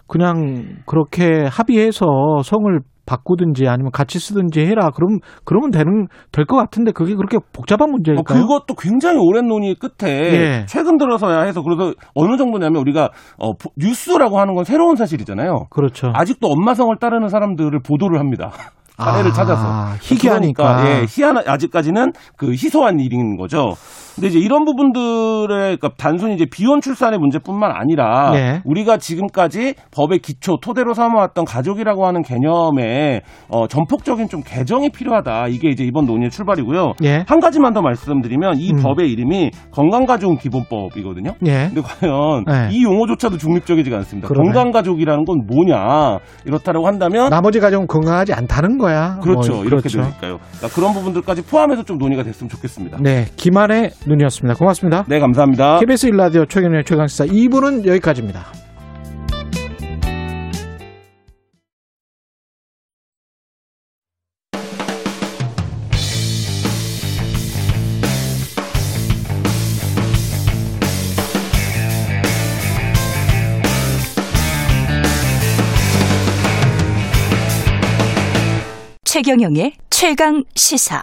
B: 그냥 그렇게 합의해서 성을 바꾸든지 아니면 같이 쓰든지 해라. 그럼 그러면 되는 될 것 같은데 그게 그렇게 복잡한
J: 어,
B: 문제일까요?
J: 그것도 굉장히 오랜 논의 끝에
B: 예.
J: 최근 들어서야 해서 그래서 어느 정도냐면 우리가 어, 보- 뉴스라고 하는 건 새로운 사실이잖아요.
B: 그렇죠.
J: 아직도 엄마 성을 따르는 사람들을 보도를 합니다. 사례를
B: 아,
J: 찾아서.
B: 희귀하니까.
J: 그러니까, 예, 희한, 아직까지는 그 희소한 일인 거죠. 근데 이제 이런 부분들의, 그러니까 단순히 이제 비혼 출산의 문제뿐만 아니라
B: 예.
J: 우리가 지금까지 법의 기초, 토대로 삼아왔던 가족이라고 하는 개념에 어, 전폭적인 좀 개정이 필요하다. 이게 이제 이번 논의의 출발이고요.
B: 예.
J: 한 가지만 더 말씀드리면 이
B: 음.
J: 법의 이름이 건강가족기본법이거든요.
B: 예.
J: 근데 과연
B: 네.
J: 이 용어조차도 중립적이지가 않습니다.
B: 그러네.
J: 건강가족이라는 건 뭐냐 이렇다라고 한다면
B: 나머지 가족은 건강하지 않다는 거야.
J: 그렇죠
B: 뭐,
J: 이렇게
B: 그렇죠.
J: 되니까요. 그러니까 그런 부분들까지 포함해서 좀 논의가 됐으면 좋겠습니다.
B: 네, 김한의 눈이었습니다. 고맙습니다.
J: 네 감사합니다.
B: KBS 일라디오 최경련의 최강시사 2부는 여기까지입니다.
G: 최경영의 최강 시사.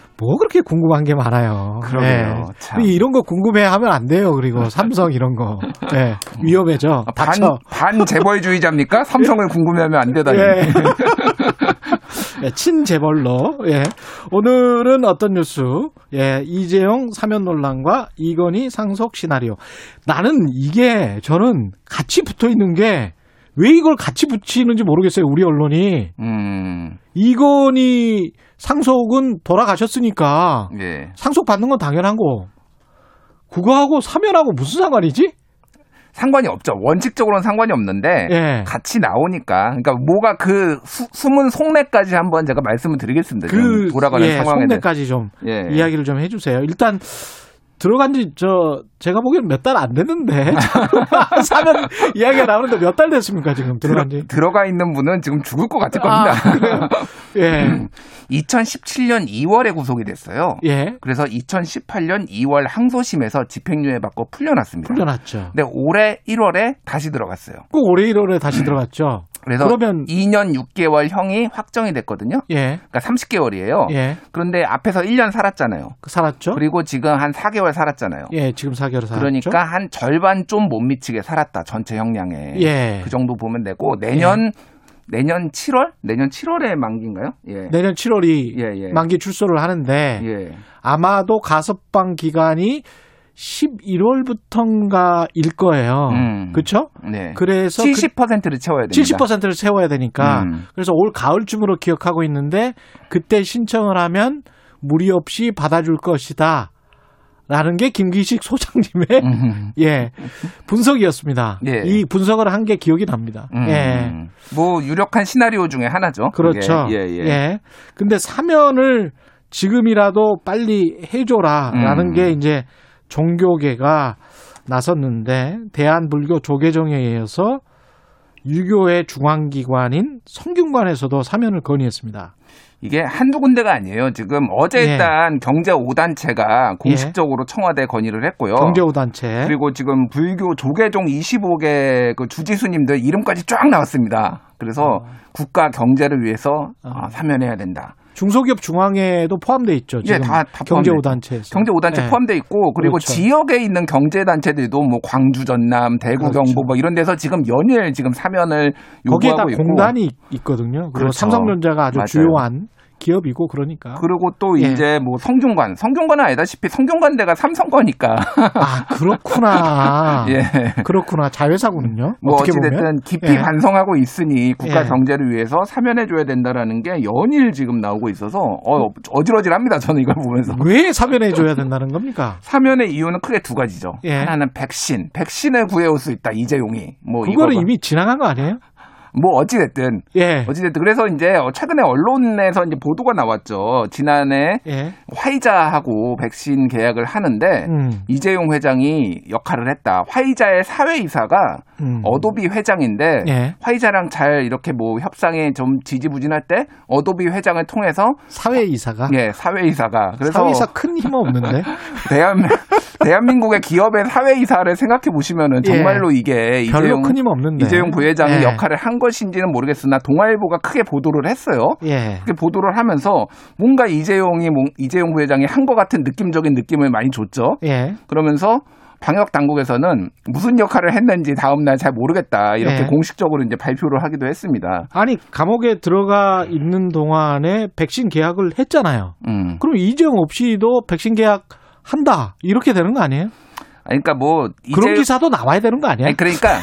B: 뭐 그렇게 궁금한 게 많아요.
K: 그러게요, 참.
B: 이런 거 궁금해 하면 안 돼요. 그리고 삼성 이런 거. [laughs] 네, 위험해져.
K: 반,
B: 다쳐.
K: 반 재벌주의자입니까? 삼성을 궁금해하면 안 되다니.
B: 예. 예, [laughs] 친재벌로. 예. 오늘은 어떤 뉴스? 예, 이재용 사면 논란과 이건희 상속 시나리오. 나는 이게 저는 같이 붙어 있는 게 왜 이걸 같이 붙이는지 모르겠어요. 우리 언론이
K: 음,
B: 이건희 상속은 돌아가셨으니까
K: 예.
B: 상속 받는 건 당연한 거. 그거하고 사면하고 무슨 상관이지?
K: 상관이 없죠. 원칙적으로는 상관이 없는데
B: 예.
K: 같이 나오니까 그러니까 뭐가 그 수- 숨은 속내까지 한번 제가 말씀을 드리겠습니다.
B: 그
K: 돌아가는
B: 예,
K: 상황에.
B: 속내까지 좀
K: 예.
B: 이야기를 좀 해주세요. 일단 들어간 지 저 제가 보기엔 몇 달 안 됐는데 [laughs] 사면 이야기가 나오는데 몇 달 됐습니까 지금 들어간 지?
K: 들어 가 있는 분은 지금 죽을 것 같을 겁니다.
B: 아? [laughs] 예.
K: 2017년 2월에 구속이 됐어요.
B: 예.
K: 그래서 2018년 2월 항소심에서 집행유예 받고 풀려났습니다.
B: 풀려났죠.
K: 근데 올해 1월에 다시 들어갔어요.
B: 꼭 올해 1월에 다시 들어갔죠.
K: 그래서
B: 그러면
K: 2년 6개월 형이 확정이 됐거든요.
B: 예.
K: 그러니까 30개월이에요.
B: 예.
K: 그런데 앞에서 1년 살았잖아요.
B: 살았죠.
K: 그리고 지금 한 4개월 살았잖아요.
B: 예, 지금 4개월 살았죠.
K: 그러니까 한 절반 좀 못 미치게 살았다. 전체 형량에.
B: 예.
K: 그 정도 보면 되고 내년 내년 7월? 내년 7월에 만기인가요? 예.
B: 내년 7월이
K: 예, 예.
B: 만기 출소를 하는데
K: 예.
B: 아마도 가석방 기간이 11월부터인가일 거예요.
K: 음.
B: 그렇죠?
K: 네.
B: 그래서
K: 70%를 채워야 됩니다.
B: 70%를 채워야 되니까
K: 음.
B: 그래서 올 가을쯤으로 기억하고 있는데 그때 신청을 하면 무리 없이 받아줄 것이다. 라는 게 김기식 소장님의
K: 음. [laughs]
B: 예 분석이었습니다.
K: 예.
B: 이 분석을 한 게 기억이 납니다.
K: 음.
B: 예.
K: 뭐 유력한 시나리오 중에 하나죠.
B: 그렇죠.
K: 그게. 예, 예.
B: 근데 사면을 지금이라도 빨리 해줘라라는
K: 음.
B: 게 이제 종교계가 나섰는데 대한불교 조계종에 의해서 유교의 중앙기관인 성균관에서도 사면을 건의했습니다.
K: 이게 한두 군데가 아니에요. 지금 어제
B: 예.
K: 일단 경제 5단체가 공식적으로 청와대 건의를 했고요.
B: 경제우단체.
K: 그리고 지금 불교 조계종 25개 그 주지수님들 이름까지 쫙 나왔습니다. 그래서
B: 어.
K: 국가 경제를 위해서 아, 사면해야 된다.
B: 중소기업 중앙회도 포함돼 있죠.
K: 예,
B: 지금
K: 다, 다
B: 경제
K: 포함돼
B: 5단체에서.
K: 경제 5단체
B: 예.
K: 포함돼 있고 그리고
B: 그렇죠.
K: 지역에 있는 경제 단체들도 뭐 광주 전남, 대구
B: 그렇죠.
K: 경북 뭐 이런 데서 지금 연일 지금 사면을
B: 거기에 다
K: 요구하고 있고
B: 공단이 있거든요. 그리고
K: 그렇죠.
B: 삼성전자가 아주
K: 맞아요.
B: 주요한 기업이고 그러니까.
K: 그리고 또
B: 예.
K: 이제 뭐 성균관, 성균관은 알다시피 성균관대가 삼성 거니까.
B: 아 그렇구나. [laughs]
K: 예.
B: 그렇구나. 자회사군요.
K: 뭐
B: 어떻게
K: 어찌됐든
B: 보면.
K: 깊이
B: 예.
K: 반성하고 있으니 국가
B: 예.
K: 경제를 위해서 사면해 줘야 된다라는 게 연일 지금 나오고 있어서 어, 어질어질합니다. 저는 이걸 보면서.
B: 왜 사면해 줘야 된다는 겁니까? [laughs]
K: 사면의 이유는 크게 두 가지죠.
B: 예.
K: 하나는 백신, 백신을 구해올 수 있다. 이재용이. 뭐
B: 그거는
K: 이거가-
B: 이미 지나간 거 아니에요?
K: 뭐 어찌됐든
B: 예.
K: 어찌됐든 그래서 이제 최근에 언론에서 이제 보도가 나왔죠. 지난해
B: 예.
K: 화이자하고 백신 계약을 하는데
B: 음.
K: 이재용 회장이 역할을 했다. 화이자의 사외 이사가
B: 음.
K: 어도비 회장인데
B: 예.
K: 화이자랑 잘 이렇게 뭐 협상에 좀 지지부진할 때 어도비 회장을 통해서
B: 사외 이사가.
K: 예 사회 이사가 그래서
B: 사회 이사 큰힘 없는데. [laughs]
K: 대한 대한민국의 기업의 사회이사를 생각해 보시면은
B: 예.
K: 정말로 이게
B: 별로
K: 이재용. 이재용 부회장이
B: 예.
K: 역할을 한 것인지는 모르겠으나 동아일보가 크게 보도를 했어요.
B: 예.
K: 그렇게 보도를 하면서 뭔가 이재용이 뭐- 이재용 부회장이 한 것 같은 느낌적인 느낌을 많이 줬죠.
B: 예.
K: 그러면서 방역 당국에서는 무슨 역할을 했는지 다음 날 잘 모르겠다 이렇게
B: 예.
K: 공식적으로 이제 발표를 하기도 했습니다.
B: 아니 감옥에 들어가 있는 동안에 백신 계약을 했잖아요.
K: 음.
B: 그럼 이재용 없이도 백신 계약 한다 이렇게 되는 거 아니에요?
K: 아니, 그러니까 뭐
B: 그런 기사도 나와야 되는 거 아니야?
K: 아니, 그러니까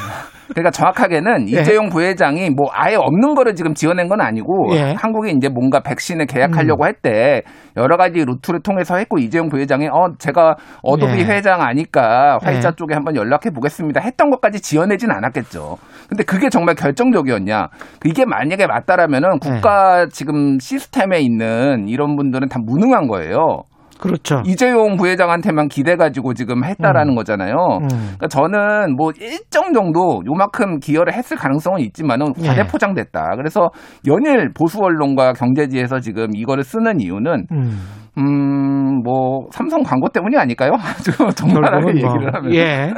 K: 그러니까 정확하게는
B: 예.
K: 이재용 부회장이 뭐 아예 없는 거를 지금 지어낸 건 아니고
B: 예. 음.
K: 한국이 이제 뭔가 백신을 계약하려고 할때 여러 가지 루트를 통해서 했고 이재용 부회장이 어 제가 어도비
B: 예.
K: 회장 아니까 화이자
B: 예.
K: 쪽에 한번 연락해 보겠습니다 했던 것까지 지어내진 않았겠죠. 근데 그게 정말 결정적이었냐? 이게 만약에 맞다라면은
B: 예.
K: 국가 지금 시스템에 있는 이런 분들은 다 무능한 거예요.
B: 그렇죠.
K: 이재용 부회장한테만 기대 가지고 지금 했다라는 거잖아요.
B: 음.
K: 그러니까 저는 뭐 일정 정도 요만큼 기여를 했을 가능성은 있지만은
B: 예.
K: 과대 포장됐다. 그래서 연일 보수 언론과 경제지에서 지금 이거를 쓰는 이유는
B: 음.
K: 음, 뭐 삼성 광고 때문이 아닐까요? [laughs] 아주 정말하게
B: 뭐,
K: 얘기를 하면
B: 예.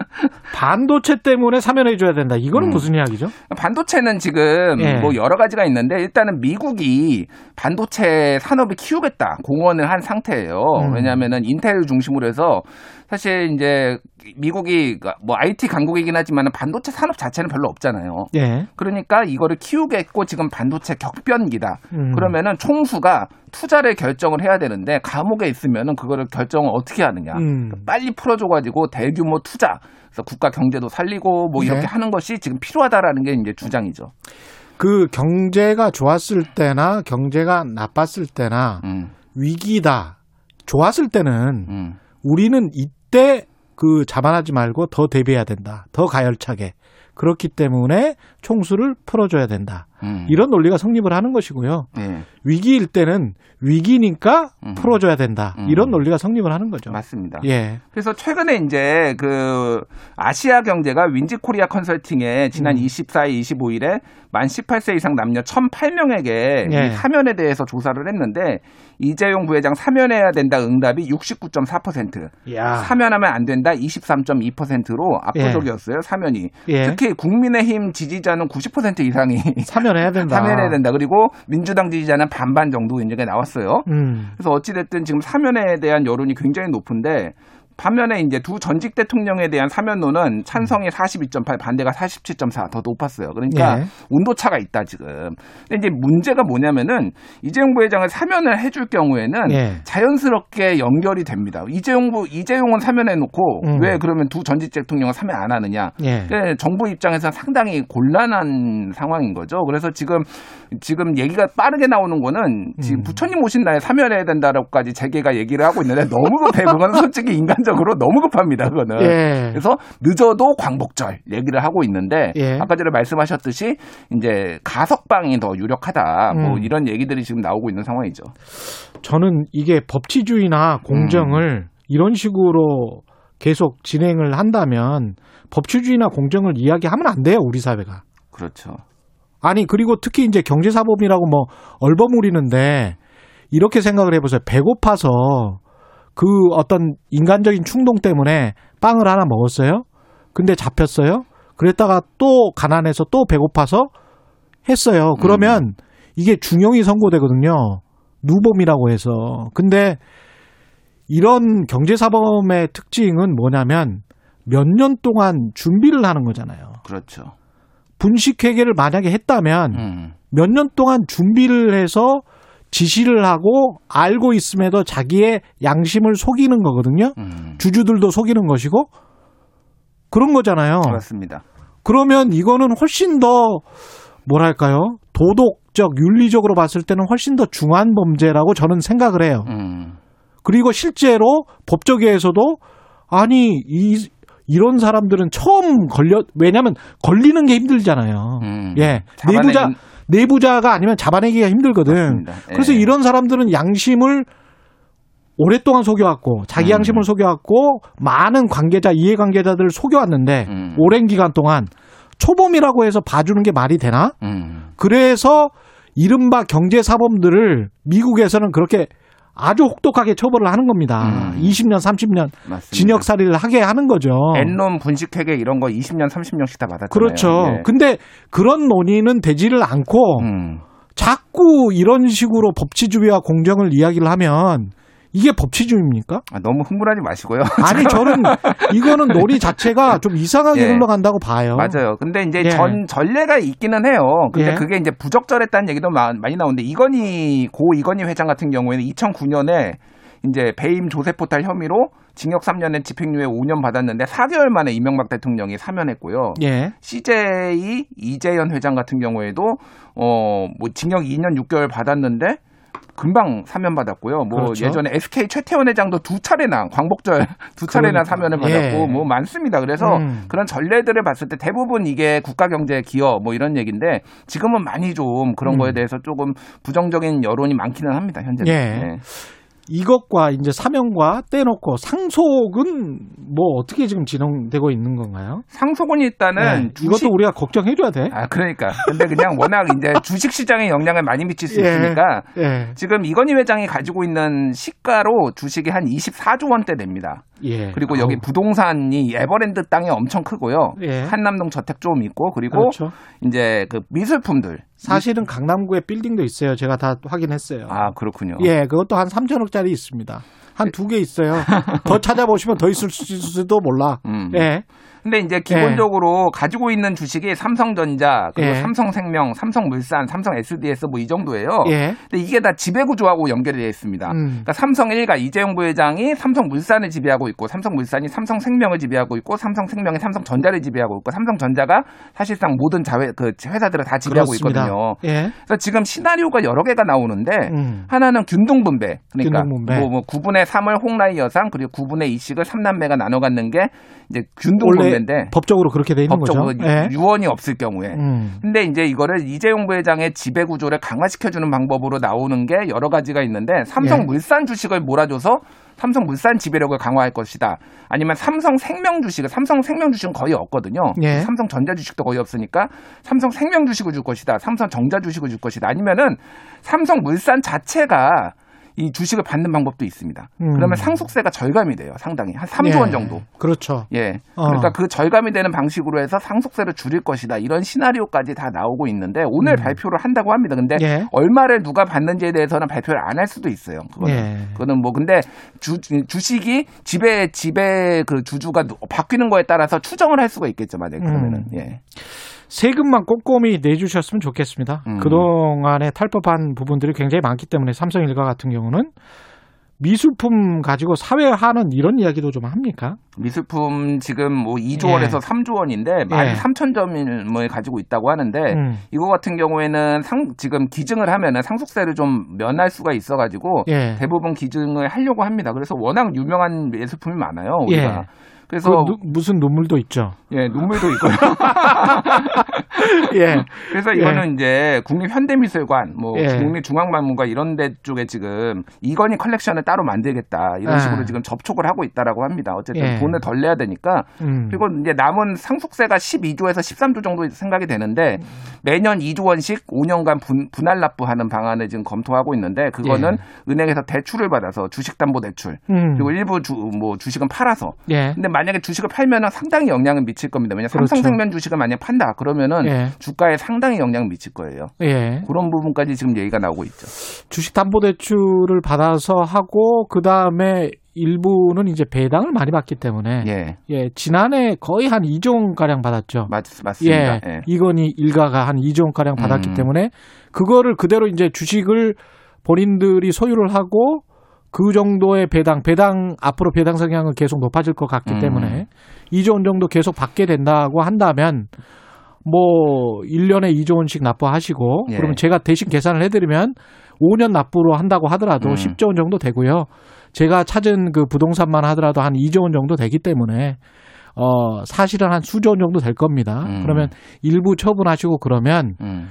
B: 반도체 때문에 사면해줘야 된다. 이거는
K: 음.
B: 무슨 이야기죠?
K: 반도체는 지금
B: 예.
K: 뭐 여러 가지가 있는데 일단은 미국이 반도체 산업을 키우겠다 공언을 한 상태예요.
B: 음.
K: 왜냐하면은 인텔 중심으로 해서 사실 이제 미국이 뭐 IT 강국이긴 하지만 반도체 산업 자체는 별로 없잖아요.
B: 예.
K: 그러니까 이거를 키우겠고 지금 반도체 격변기다.
B: 음.
K: 그러면은 총수가 투자를 결정을 해야 되는데 감옥에 있으면은 그거를 결정을 어떻게 하느냐.
B: 음.
K: 빨리 풀어줘가지고 대규모 투자, 그래서 국가 경제도 살리고 뭐 이렇게
B: 네.
K: 하는 것이 지금 필요하다라는 게 이제 주장이죠.
B: 그 경제가 좋았을 때나 경제가 나빴을 때나
K: 음,
B: 위기다. 좋았을 때는
K: 음.
B: 우리는 이 때 그 자만하지 말고 더 대비해야 된다. 더 가열차게. 그렇기 때문에 총수를 풀어줘야 된다.
K: 음.
B: 이런 논리가 성립을 하는 것이고요.
K: 예,
B: 위기일 때는 위기니까
K: 음.
B: 풀어줘야 된다.
K: 음.
B: 이런 논리가 성립을 하는 거죠.
K: 맞습니다.
B: 예.
K: 그래서 최근에 이제 그 아시아 경제가 윈지 코리아 컨설팅에 지난
B: 음.
K: 24일, 25일에 만 18세 이상 남녀 1,008명에게
B: 예.
K: 이 사면에 대해서 조사를 했는데 이재용 부회장 사면해야 된다 응답이 69.4%,
B: 야.
K: 사면하면 안 된다 23.2%로 압도적이었어요 사면이.
B: 예.
K: 특히 국민의힘 지지자 는 90% 이상이 [laughs]
B: 사면해야 된다.
K: 사면해야 된다. 그리고 민주당 지지자는 반반 정도 이제 나왔어요.
B: 음.
K: 그래서 어찌 됐든 지금 사면에 대한 여론이 굉장히 높은데 반면에 이제 두 전직 대통령에 대한 사면론은 찬성이 42.8, 반대가 47.4 더 높았어요. 그러니까
B: 예.
K: 온도차가 있다 지금. 근데 이제 문제가 뭐냐면은 이재용 부회장을 사면을 해줄 경우에는
B: 예.
K: 자연스럽게 연결이 됩니다. 이재용 부 이재용은 사면해 놓고
B: 음.
K: 왜 그러면 두 전직 대통령은 사면 안 하느냐?
B: 예.
K: 그 정부 입장에서 상당히 곤란한 상황인 거죠. 그래서 지금 지금 얘기가 빠르게 나오는 거는 지금
B: 음.
K: 부처님 오신 날에 사면해야 된다라고까지 재계가 얘기를 하고 있는데 너무 [laughs] 급해. 그건 솔직히 인간적으로 너무 급합니다. 그거는.
B: 예.
K: 그래서 늦어도 광복절 얘기를 하고 있는데
B: 예.
K: 아까 전에 말씀하셨듯이 이제 가석방이 더 유력하다. 뭐
B: 음.
K: 이런 얘기들이 지금 나오고 있는 상황이죠.
B: 저는 이게 법치주의나 공정을 이런 식으로 계속 진행을 한다면 법치주의나 공정을 이야기하면 안 돼요, 우리 사회가.
K: 그렇죠.
B: 아니, 그리고 특히 이제 경제사범이라고 뭐 얼버무리는데 이렇게 생각을 해보세요. 배고파서 그 어떤 인간적인 충동 때문에 빵을 하나 먹었어요. 근데 잡혔어요. 그랬다가 또 가난해서 또 배고파서 했어요. 그러면 이게 중형이 선고되거든요. 누범이라고 해서. 근데 이런 경제사범의 특징은 뭐냐면 몇 년 동안 준비를 하는 거잖아요.
K: 그렇죠.
B: 분식회계를 만약에 했다면
K: 음.
B: 몇년 동안 준비를 해서 지시를 하고 알고 있음에도 자기의 양심을 속이는 거거든요.
K: 음.
B: 주주들도 속이는 것이고 그런 거잖아요.
K: 그렇습니다.
B: 그러면 이거는 훨씬 더 뭐랄까요? 도덕적, 윤리적으로 봤을 때는 훨씬 더 중한 범죄라고 저는 생각을 해요.
K: 음.
B: 그리고 실제로 법조계에서도 아니 이 이런 사람들은 처음 걸려 왜냐하면 걸리는 게 힘들잖아요.
K: 음.
B: 예, 내부자 내부자가 아니면 잡아내기가 힘들거든.
K: 맞습니다.
B: 그래서
K: 예.
B: 이런 사람들은 양심을 오랫동안 속여왔고 자기
K: 음.
B: 양심을 속여왔고 많은 관계자 이해관계자들을 속여왔는데
K: 음.
B: 오랜 기간 동안 초범이라고 해서 봐주는 게 말이 되나?
K: 음.
B: 그래서 이른바 경제 사범들을 미국에서는 그렇게 아주 혹독하게 처벌을 하는 겁니다.
K: 음.
B: 20년, 30년
K: 맞습니다.
B: 징역살이를 하게 하는 거죠.
K: 엔론 분식회계 이런 거 20년, 30년씩 다 받았잖아요.
B: 그렇죠.
K: 예.
B: 근데 그런 논의는 되지를 않고
K: 음.
B: 자꾸 이런 식으로 법치주의와 공정을 이야기를 하면 이게 법치주의입니까?
K: 아, 너무 흥분하지 마시고요. [laughs]
B: 아니 저는 이거는 논의 자체가 좀 이상하게 [laughs]
K: 예.
B: 흘러간다고 봐요.
K: 맞아요. 근데 이제
B: 예.
K: 전 전례가 있기는 해요. 근데
B: 예.
K: 그게 이제 부적절했다는 얘기도 마- 많이 나오는데 이건희 고 이건희 회장 같은 경우에는 2009년에 이제 배임 조세 포탈 혐의로 징역 3년에 집행유예 5년 받았는데 4개월 만에 이명박 대통령이 사면했고요.
B: 예.
K: CJ 이재현 회장 같은 경우에도 어뭐 징역 2년 6개월 받았는데 금방 사면 받았고요. 뭐
B: 그렇죠.
K: 예전에 SK 최태원 회장도 두 차례나 광복절 [laughs] 두 차례나
B: 그러니까.
K: 사면을 받았고
B: 예.
K: 뭐 많습니다. 그래서
B: 음.
K: 그런 전례들을 봤을 때 대부분 이게 국가 경제에 기여 뭐 이런 얘기인데 지금은 많이 좀 그런
B: 음.
K: 거에 대해서 조금 부정적인 여론이 많기는 합니다. 현재.
B: 예. 이것과 이제 사명과 떼놓고 상속은 뭐 어떻게 지금 진행되고 있는 건가요?
K: 상속은 일단은
B: 네,
K: 주식-
B: 이것도 우리가 걱정해줘야 돼.
K: 아 그러니까 근데 그냥 워낙 이제 [laughs] 주식 시장에 영향을 많이 미칠 수
B: 예.
K: 있으니까
B: 예.
K: 지금 이건희 회장이 가지고 있는 시가로 주식이 한 24조 원대 됩니다.
B: 예.
K: 그리고 여기
B: 아우.
K: 부동산이 에버랜드 땅이 엄청 크고요.
B: 예.
K: 한남동 저택 좀 있고 그리고
B: 그렇죠.
K: 이제 그 미술품들.
B: 사실은 강남구에 빌딩도 있어요. 제가 다 확인했어요.
K: 아 그렇군요.
B: 예, 그것도 한 3천억짜리 있습니다. 한 두 개 있어요. 더 [laughs] 찾아보시면 더 있을 수도 몰라.
K: 음.
B: 예.
K: 근데 이제 기본적으로 가지고 있는 주식이 삼성전자, 그리고
B: 예.
K: 삼성생명, 삼성물산, 삼성 SDS 뭐 이 정도예요.
B: 예.
K: 근데 이게 다 지배구조하고 연결이 되어 있습니다.
B: 음.
K: 그러니까 삼성 일가 이재용 부회장이 삼성물산을 지배하고 있고 삼성물산이 삼성생명을 지배하고 있고 삼성생명이 삼성전자를 지배하고 있고 삼성전자가 사실상 모든 자회 그 회사들을 다 지배하고
B: 그렇습니다.
K: 있거든요.
B: 예.
K: 그래서 지금 시나리오가 여러 개가 나오는데
B: 음.
K: 하나는 균등분배. 그러니까
B: 균등분배.
K: 뭐, 뭐 9분의 3을 홍라이 여상 그리고 9분의 2씩을 삼남매가 나눠 갖는 게 이제 균등분배 인데
B: 법적으로 그렇게 돼 있는
K: 법적으로
B: 거죠. 예.
K: 유언이 없을 경우에.
B: 음.
K: 근데 이제 이거를 이재용 부회장의 지배 구조를 강화시켜 주는 방법으로 나오는 게 여러 가지가 있는데 삼성물산 주식을 몰아줘서 삼성물산 지배력을 강화할 것이다. 아니면 삼성생명 주식을 삼성생명 주식은 거의 없거든요.
B: 예.
K: 삼성전자 주식도 거의 없으니까 삼성생명 주식을 줄 것이다. 삼성정자 주식을 줄 것이다. 아니면은 삼성물산 자체가 이 주식을 받는 방법도 있습니다.
B: 음.
K: 그러면 상속세가 절감이 돼요. 상당히 한 3조 원
B: 예.
K: 정도.
B: 그렇죠.
K: 예.
B: 어.
K: 그러니까 그 절감이 되는 방식으로 해서 상속세를 줄일 것이다. 이런 시나리오까지 다 나오고 있는데 오늘 발표를 한다고 합니다. 근데
B: 음. 예.
K: 얼마를 누가 받는지에 대해서는 발표를 안 할 수도 있어요. 그거는.
B: 예.
K: 그거는 뭐 근데 주, 주식이 지배 지배 그 주주가 누- 바뀌는 거에 따라서 추정을 할 수가 있겠죠. 만약에 그러면은.
B: 음.
K: 예.
B: 세금만 꼼꼼히 내주셨으면 좋겠습니다.
K: 음.
B: 그동안에 탈법한 부분들이 굉장히 많기 때문에 삼성 일가 같은 경우는 미술품 가지고 사회화하는 이런 이야기도 좀 합니까?
K: 미술품 지금 뭐 2조
B: 예.
K: 원에서 3조 원인데 만
B: 예.
K: 3천 점을 가지고 있다고 하는데
B: 음.
K: 이거 같은 경우에는 상, 지금 기증을 하면은 상속세를 좀 면할 수가 있어가지고
B: 예.
K: 대부분 기증을 하려고 합니다. 그래서 워낙 유명한 예술품이 많아요. 우리가.
B: 예.
K: 그래서
B: 그 누- 무슨 눈물도 있죠.
K: 예 눈물도 있고요. [laughs]
B: 예.
K: 그래서 이거는 이제 국립 현대미술관, 뭐
B: 예.
K: 국립 중앙박물관 이런 데 쪽에 지금 이건희 컬렉션을 따로 만들겠다 이런
B: 아.
K: 식으로 지금 접촉을 하고 있다라고 합니다. 어쨌든
B: 예.
K: 돈을 덜 내야 되니까
B: 음.
K: 그리고 이제 남은 상속세가 12조에서 13조 정도 생각이 되는데 매년 2조 원씩 5년간 분, 분할 납부하는 방안을 지금 검토하고 있는데 그거는 은행에서 대출을 받아서 주식담보대출
B: 예. 음.
K: 그리고 일부 주, 뭐 주식은 팔아서
B: 예.
K: 근데 만약에 주식을 팔면은 상당히 영향을 미칠 겁니다. 왜냐 면
B: 그렇죠.
K: 삼성생명 주식을 만약 판다 그러면은
B: 예.
K: 주가에 상당히 영향 을 미칠 거예요.
B: 예.
K: 그런 부분까지 지금 얘기가 나오고 있죠.
B: 주식 담보 대출을 받아서 하고 그 다음에 일부는 이제 배당을 많이 받기 때문에
K: 예,
B: 예, 지난해 거의 한 2조 원 가량 받았죠.
K: 맞, 맞습니다.
B: 예,
K: 예.
B: 이건희 일가가 한 2조 원 가량 받았기
K: 음.
B: 때문에 그거를 그대로 이제 주식을 본인들이 소유를 하고 그 정도의 배당, 배당 앞으로 배당 성향은 계속 높아질 것 같기
K: 음.
B: 때문에 2조 원 정도 계속 받게 된다고 한다면 뭐 1년에 2조 원씩 납부하시고
K: 예.
B: 그러면 제가 대신 계산을 해드리면 5년 납부로 한다고 하더라도
K: 음.
B: 10조 원 정도 되고요. 제가 찾은 그 부동산만 하더라도 한 2조 원 정도 되기 때문에 어 사실은 한 수조 원 정도 될 겁니다.
K: 음.
B: 그러면 일부 처분하시고 그러면
K: 음.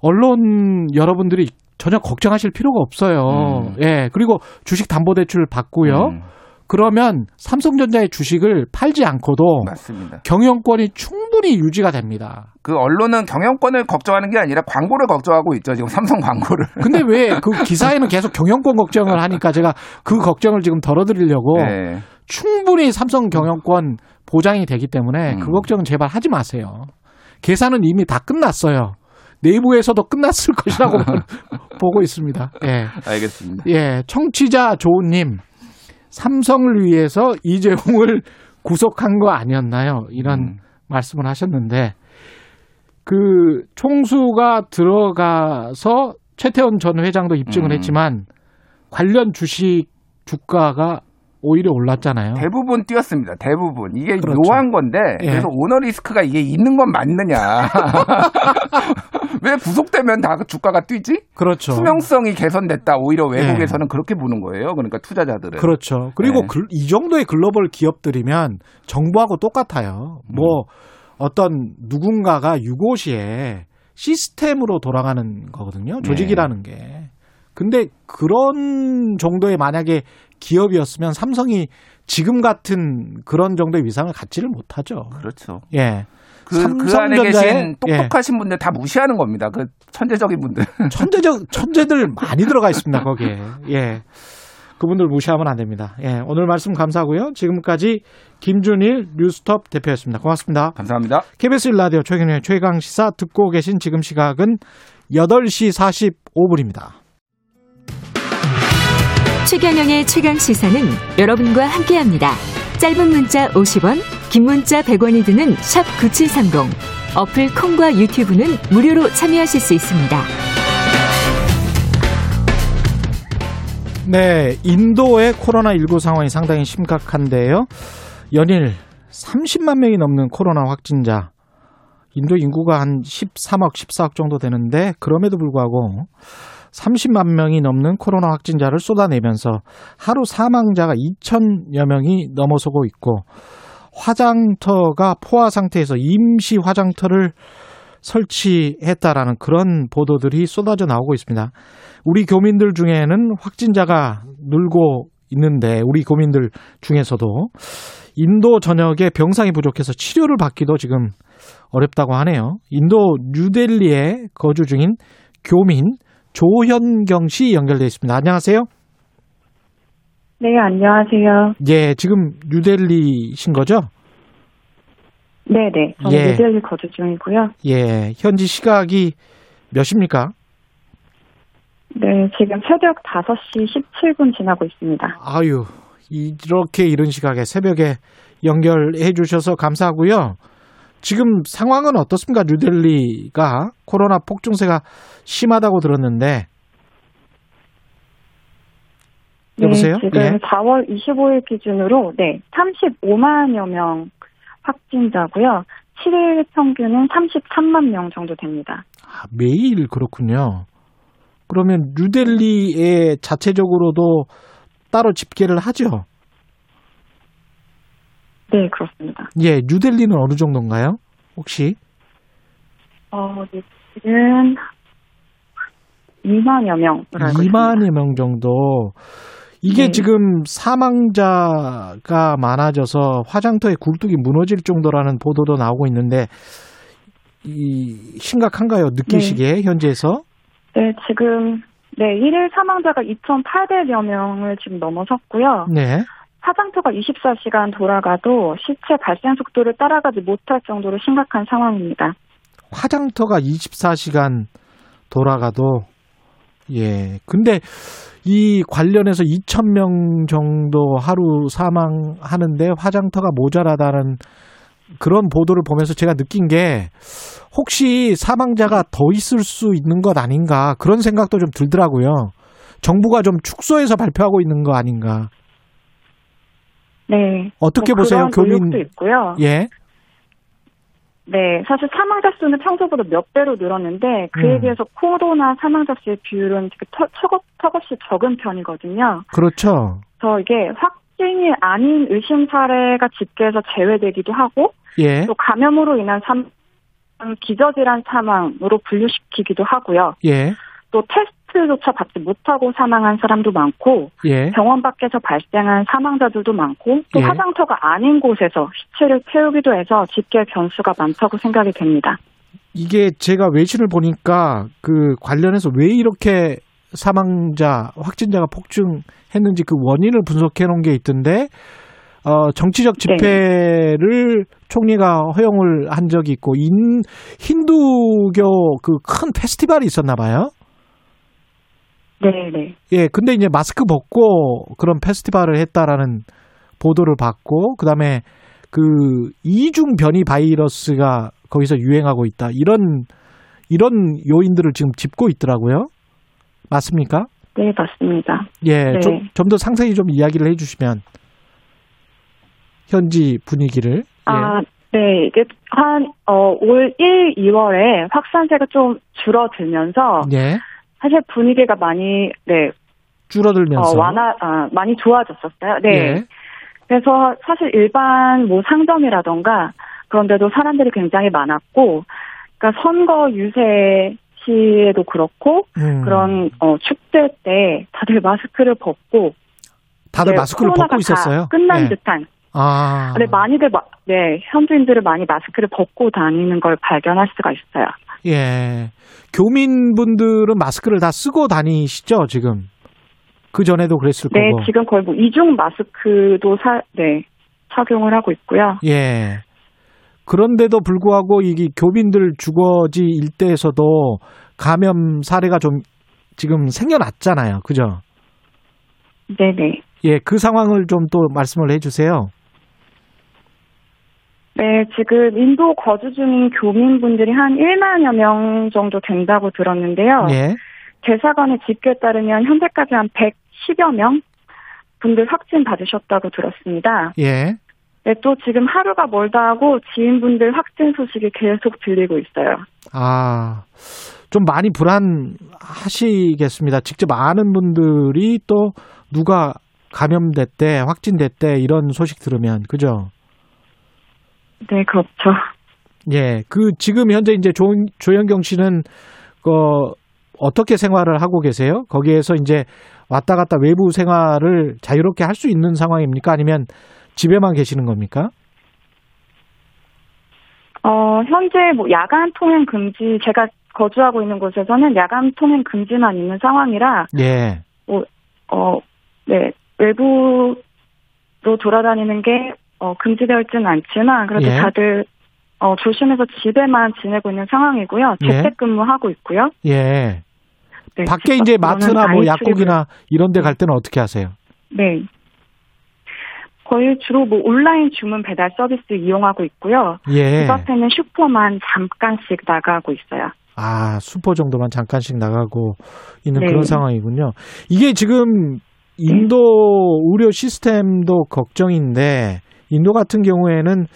B: 언론 여러분들이 전혀 걱정하실 필요가 없어요.
K: 음.
B: 예. 그리고 주식 담보 대출 받고요.
K: 음,
B: 그러면 삼성전자의 주식을 팔지 않고도
K: 맞습니다.
B: 경영권이 충분히 유지가 됩니다.
K: 그 언론은 경영권을 걱정하는 게 아니라 광고를 걱정하고 있죠. 지금 삼성 광고를. [laughs]
B: 근데 왜 그 기사에는 [laughs] 계속 경영권 걱정을 하니까 제가 그 걱정을 지금 덜어드리려고
K: 네.
B: 충분히 삼성 경영권 보장이 되기 때문에 그
K: 음.
B: 걱정은 제발 하지 마세요. 계산은 이미 다 끝났어요. 내부에서도 끝났을 것이라고 [laughs] 보고 있습니다. 예.
K: 알겠습니다.
B: 예. 청취자 조우님, 삼성을 위해서 이재용을 [laughs] 구속한 거 아니었나요? 이런
K: 음.
B: 말씀을 하셨는데, 그 총수가 들어가서 최태원 전 회장도 입증을
K: 음.
B: 했지만, 관련 주식 주가가 오히려 올랐잖아요.
K: 대부분 뛰었습니다. 대부분. 이게
B: 그렇죠.
K: 묘한 건데
B: 예.
K: 그래서 오너 리스크가 이게 있는 건 맞느냐. [laughs] 왜 구속되면 다그 주가가 뛰지?
B: 그렇죠.
K: 투명성이 개선됐다. 오히려 외국에서는 그렇게 보는 거예요. 그러니까 투자자들은.
B: 그렇죠. 그리고
K: 네.
B: 글- 이 정도의 글로벌 기업들이면 정부하고 똑같아요.
K: 음.
B: 뭐 어떤 누군가가 유고시에 시스템으로 돌아가는 거거든요. 조직이라는
K: 네.
B: 게. 근데 그런 정도의 만약에 기업이었으면 삼성이 지금 같은 그런 정도의 위상을 갖지를 못하죠.
K: 그렇죠.
B: 예.
K: 그, 그
B: 삼성전자의-
K: 계신 똑똑하신 분들 다 무시하는 겁니다. 그 천재적인 분들. [laughs]
B: 천재적 천재들 많이 들어가 있습니다 거기에. 예. 그분들 무시하면 안 됩니다. 예. 오늘 말씀 감사하고요. 지금까지 김준일 뉴스톱 대표였습니다. 고맙습니다.
K: 감사합니다.
B: KBS 일라디오 최경영의 최강 시사 듣고 계신 지금 시각은 8시 45분입니다.
G: 최경영의 최강 시사는 여러분과 함께합니다. 짧은 문자 50원, 긴 문자 100원이 드는 샵 9730. 어플 콩과 유튜브는 무료로 참여하실 수 있습니다.
B: 네, 인도의 코로나19 상황이 상당히 심각한데요. 연일 30만 명이 넘는 코로나 확진자. 인도 인구가 한 13억, 14억 정도 되는데 그럼에도 불구하고 30만 명이 넘는 코로나 확진자를 쏟아내면서 하루 사망자가 2천여 명이 넘어서고 있고 화장터가 포화 상태에서 임시 화장터를 설치했다라는 그런 보도들이 쏟아져 나오고 있습니다. 우리 교민들 중에는 확진자가 늘고 있는데 우리 교민들 중에서도 인도 전역에 병상이 부족해서 치료를 받기도 지금 어렵다고 하네요. 인도 뉴델리에 거주 중인 교민 조현경 씨 연결돼 있습니다. 안녕하세요.
L: 네, 안녕하세요.
B: 예, 지금 뉴델리신 거죠?
L: 네 네. 저는
B: 예.
L: 뉴델리 거주 중이고요.
B: 예, 현지 시각이 몇 시입니까?
L: 네, 지금 새벽 5시 17분 지나고 있습니다.
B: 아유, 이렇게 이른 시각에 새벽에 연결해 주셔서 감사하고요. 지금 상황은 어떻습니까? 뉴델리가 코로나 폭증세가 심하다고 들었는데 여보세요?
L: 네, 지금
B: 예.
L: 4월 25일 기준으로 네, 35만여 명 확진자고요. 7일 평균은 33만 명 정도 됩니다.
B: 아, 매일 그렇군요. 그러면 뉴델리에 자체적으로도 따로 집계를 하죠?
L: 네, 그렇습니다.
B: 예, 뉴델리는 어느 정도인가요? 혹시?
L: 어, 네, 지금 2만여 명을 알고 있습니다.
B: 2만여 명 정도. 이게
L: 네.
B: 지금 사망자가 많아져서 화장터에 굴뚝이 무너질 정도라는 보도도 나오고 있는데 이 심각한가요? 느끼시기에 현지에서?
L: 네, 지금 네, 1일 사망자가 2,800여 명을 지금 넘어섰고요.
B: 네.
L: 화장터가 24시간 돌아가도 시체 발생 속도를 따라가지 못할 정도로 심각한 상황입니다.
B: 화장터가 24시간 돌아가도 예. 근데 이 관련해서 2,000명 정도 하루 사망하는데 화장터가 모자라다는 그런 보도를 보면서 제가 느낀 게 혹시 사망자가 더 있을 수 있는 것 아닌가 그런 생각도 좀 들더라고요. 정부가 좀 축소해서 발표하고 있는 거 아닌가.
L: 네.
B: 어떻게
L: 뭐
B: 보세요, 교민?
L: 있고요.
B: 예.
L: 네, 사실 사망자 수는 평소보다 몇 배로 늘었는데 그에
B: 음.
L: 비해서 코로나 사망자 수의 비율은 되게 터, 턱없, 턱없이 적은 편이거든요.
B: 그렇죠.
L: 그래서 이게 확진이 아닌 의심 사례가 집계에서 제외되기도 하고
B: 예.
L: 또 감염으로 인한 삼, 기저질환 사망으로 분류시키기도 하고요.
B: 예.
L: 또 테스트 조차 받지 못하고 사망한 사람도 많고
B: 예.
L: 병원 밖에서 발생한 사망자들도 많고 또
B: 예.
L: 화장터가 아닌 곳에서 시체를 태우기도 해서 집계 변수가 많다고 생각이 됩니다.
B: 이게 제가 외신을 보니까 그 관련해서 왜 이렇게 사망자, 확진자가 폭증했는지 그 원인을 분석해 놓은 게 있던데, 어, 정치적 집회를 총리가 허용을 한 적이 있고, 인, 힌두교 그 큰 페스티벌이 있었나 봐요.
L: 네 네.
B: 예, 근데 이제 마스크 벗고 그런 페스티벌을 했다라는 보도를 받고, 그 다음에 그 이중 변이 바이러스가 거기서 유행하고 있다. 이런, 이런 요인들을 지금 짚고 있더라고요. 맞습니까?
L: 네, 맞습니다.
B: 예,
L: 네.
B: 좀, 좀더 상세히 좀 이야기를 해 주시면. 현지 분위기를.
L: 아, 네. 이게 한, 어, 올 1, 2월에 확산세가 좀 줄어들면서
B: 예.
L: 사실 분위기가 많이, 네,
B: 줄어들면서.
L: 어, 완화, 아, 많이 좋아졌었어요. 네.
B: 예.
L: 그래서 사실 일반 뭐 상점이라던가 그런데도 사람들이 굉장히 많았고, 그러니까 선거 유세 시에도 그렇고
B: 음.
L: 그런 어, 축제 때 다들 마스크를 벗고
B: 다들
L: 네,
B: 마스크를
L: 코로나가
B: 벗고 있었어요.
L: 다 끝난
B: 예.
L: 듯한.
B: 아.
L: 네, 많이들 마- 네 현지인들은 많이 마스크를 벗고 다니는 걸 발견할 수가 있어요.
B: 예. 교민분들은 마스크를 다 쓰고 다니시죠, 지금? 그 전에도 그랬을
L: 네,
B: 거고.
L: 지금 거의 뭐 이중 마스크도 사, 네 착용을 하고 있고요.
B: 예. 그런데도 불구하고 이게 교민들 주거지 일대에서도 감염 사례가 좀 지금 생겨났잖아요. 그죠?
L: 네네.
B: 예, 그 상황을 좀 또 말씀을 해 주세요.
L: 네, 지금 인도 거주 중인 교민분들이 한 1만여 명 정도 된다고 들었는데요.
B: 예.
L: 대사관의 집계에 따르면 현재까지 한 110여 명 분들 확진 받으셨다고 들었습니다.
B: 예.
L: 네, 또 지금 하루가 멀다 하고 지인분들 확진 소식이 계속 들리고 있어요.
B: 아, 좀 많이 불안하시겠습니다. 직접 아는 분들이 또 누가 감염됐대, 확진됐대, 이런 소식 들으면, 그죠?
L: 네, 그렇죠.
B: 예, 그, 지금 현재 이제 조, 조영경 씨는, 그, 어떻게 생활을 하고 계세요? 거기에서 이제 왔다 갔다 외부 생활을 자유롭게 할 수 있는 상황입니까? 아니면 집에만 계시는 겁니까?
L: 어, 현재 뭐 야간 통행 금지, 제가 거주하고 있는 곳에서는 야간 통행 금지만 있는 상황이라,
B: 예.
L: 뭐, 어, 네, 외부로 돌아다니는 게, 어, 금지되어 있지는 않지만, 그래도
B: 예.
L: 다들, 어, 조심해서 집에만 지내고 있는 상황이고요.
B: 예.
L: 재택근무하고 있고요.
B: 예.
L: 네,
B: 밖에
L: 집
B: 이제 마트나 뭐 약국이나 이런 데 갈 때는 어떻게 하세요?
L: 네. 거의 주로 뭐 온라인 주문 배달 서비스 이용하고 있고요.
B: 예.
L: 집 앞에는 슈퍼만 잠깐씩 나가고 있어요.
B: 아, 슈퍼 정도만 잠깐씩 나가고 있는
L: 네.
B: 그런 상황이군요. 이게 지금 인도 의료 시스템도 걱정인데 인도 같은 경우에는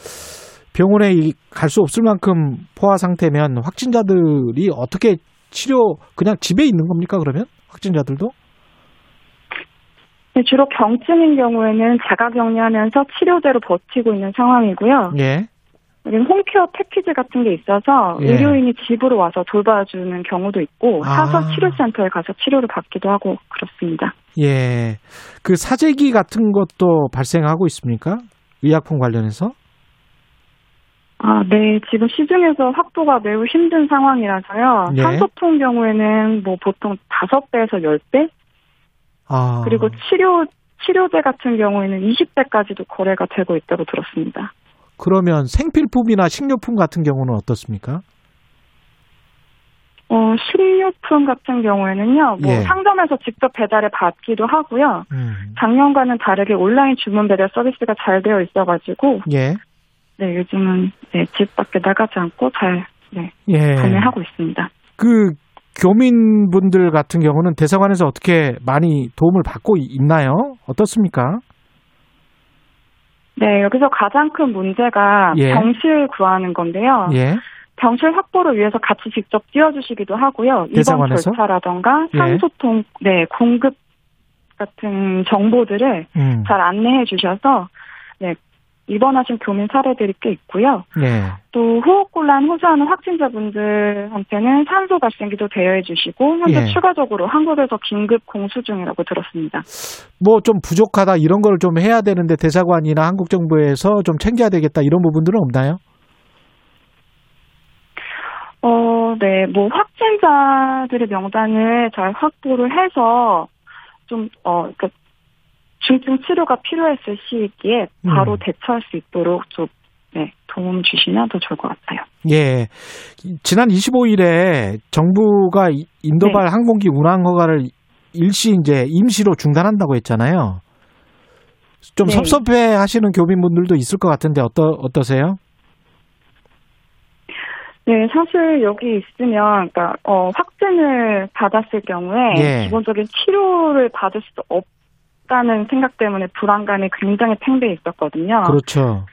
B: 병원에 갈 수 없을 만큼 포화 상태면 확진자들이 어떻게 치료 그냥 집에 있는 겁니까 그러면 확진자들도?
L: 네, 주로 경증인 경우에는 자가격리하면서 치료대로 버티고 있는 상황이고요.
B: 예.
L: 홈케어 패키지 같은 게 있어서
B: 예.
L: 의료인이 집으로 와서 돌봐주는 경우도 있고
B: 아.
L: 사서 치료센터에 가서 치료를 받기도 하고 그렇습니다.
B: 예. 그 사재기 같은 것도 발생하고 있습니까? 의약품 관련해서?
L: 아, 네. 지금 시중에서 확보가 매우 힘든 상황이라서요.
B: 예.
L: 산소통 경우에는 뭐 보통 5배에서 10배?
B: 아.
L: 그리고 치료, 치료제 같은 경우에는 20배까지도 거래가 되고 있다고 들었습니다.
B: 그러면 생필품이나 식료품 같은 경우는 어떻습니까?
L: 어, 식료품 같은 경우에는요, 뭐
B: 예.
L: 상점에서 직접 배달을 받기도 하고요.
B: 음.
L: 작년과는 다르게 온라인 주문 배달 서비스가 잘 되어 있어가지고,
B: 예.
L: 네, 요즘은 네, 집 밖에 나가지 않고 잘, 네,
B: 예.
L: 구매하고 있습니다.
B: 그 교민분들 같은 경우는 대사관에서 어떻게 많이 도움을 받고 있나요? 어떻습니까?
L: 네, 여기서 가장 큰 문제가
B: 예.
L: 병실 구하는 건데요.
B: 예.
L: 병실 확보를 위해서 같이 직접 뛰어주시기도 하고요. 입원
B: 대사관에서?
L: 절차라던가
B: 예.
L: 산소통, 네, 공급 같은 정보들을
B: 음.
L: 잘 안내해 주셔서, 네, 입원하신 교민 사례들이 꽤 있고요.
B: 네.
L: 또 호흡곤란 호소하는 확진자분들한테는 산소 발생기도 대여해 주시고 현재
B: 예.
L: 추가적으로 한국에서 긴급 공수 중이라고 들었습니다.
B: 뭐 좀 부족하다 이런 걸 좀 해야 되는데 대사관이나 한국 정부에서 좀 챙겨야 되겠다 이런 부분들은 없나요?
L: 어, 네, 뭐 확진자들의 명단을 잘 확보를 해서 좀 어, 그 중증 치료가 필요했을 시기에 바로
B: 음.
L: 대처할 수 있도록 좀 네, 도움 주시면 더 좋을 것 같아요.
B: 예. 지난 25일에 정부가 이- 인도발 항공기 운항 허가를 일시 이제 임시로 중단한다고 했잖아요. 좀
L: 네.
B: 섭섭해 하시는 교민분들도 있을 것 같은데 어떠 어떠세요?
L: 네, 사실 여기 있으면, 그러니까, 어, 확진을 받았을 경우에,
B: 예.
L: 기본적인 치료를 받을 수도 없다는 생각 때문에 불안감이 굉장히 팽배해 있었거든요.
B: 그렇죠.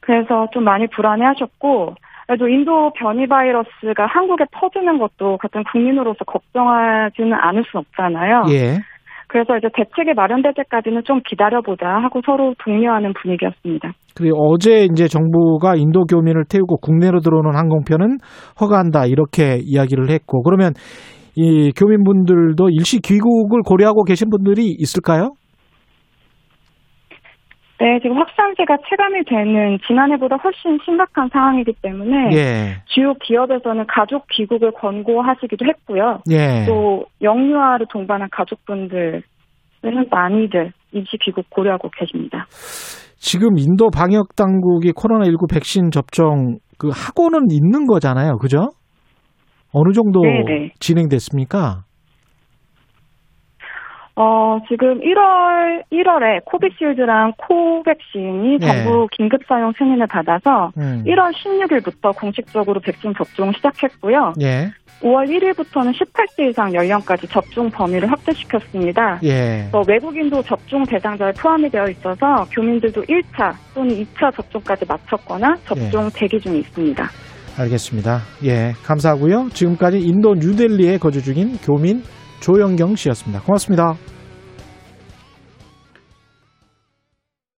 L: 그래서 좀 많이 불안해 하셨고, 그래도 인도 변이 바이러스가 한국에 퍼지는 것도 같은 국민으로서 걱정하지는 않을 수 없잖아요.
B: 예.
L: 그래서 이제 대책이 마련될 때까지는 좀 기다려보자 하고 서로 독려하는 분위기였습니다.
B: 그리고 어제 이제 정부가 인도 교민을 태우고 국내로 들어오는 항공편은 허가한다 이렇게 이야기를 했고 그러면 이 교민분들도 일시 귀국을 고려하고 계신 분들이 있을까요?
L: 네, 지금 확산세가 체감이 되는 지난해보다 훨씬 심각한 상황이기 때문에
B: 예.
L: 주요 기업에서는 가족 귀국을 권고하시기도 했고요.
B: 예.
L: 또 영유아를 동반한 가족분들은 많이들 임시 귀국 고려하고 계십니다.
B: 지금 인도 방역 당국이 코로나19 백신 접종 그 하고는 있는 거잖아요. 그죠? 어느 정도
L: 네네.
B: 진행됐습니까?
L: 어, 지금 1월, 1월에 코비실드랑 코백신이
B: 네.
L: 정부 긴급 사용 승인을 받아서
B: 음.
L: 1월 16일부터 공식적으로 백신 접종을 시작했고요.
B: 예.
L: 5월 1일부터는 18세 이상 연령까지 접종 범위를 확대시켰습니다.
B: 예.
L: 또 외국인도 접종 대상자에 포함이 되어 있어서 교민들도 1차 또는 2차 접종까지 마쳤거나 접종 대기 중에 있습니다.
B: 알겠습니다. 예. 감사하고요. 지금까지 인도 뉴델리에 거주 중인 교민 조영경 씨였습니다. 고맙습니다.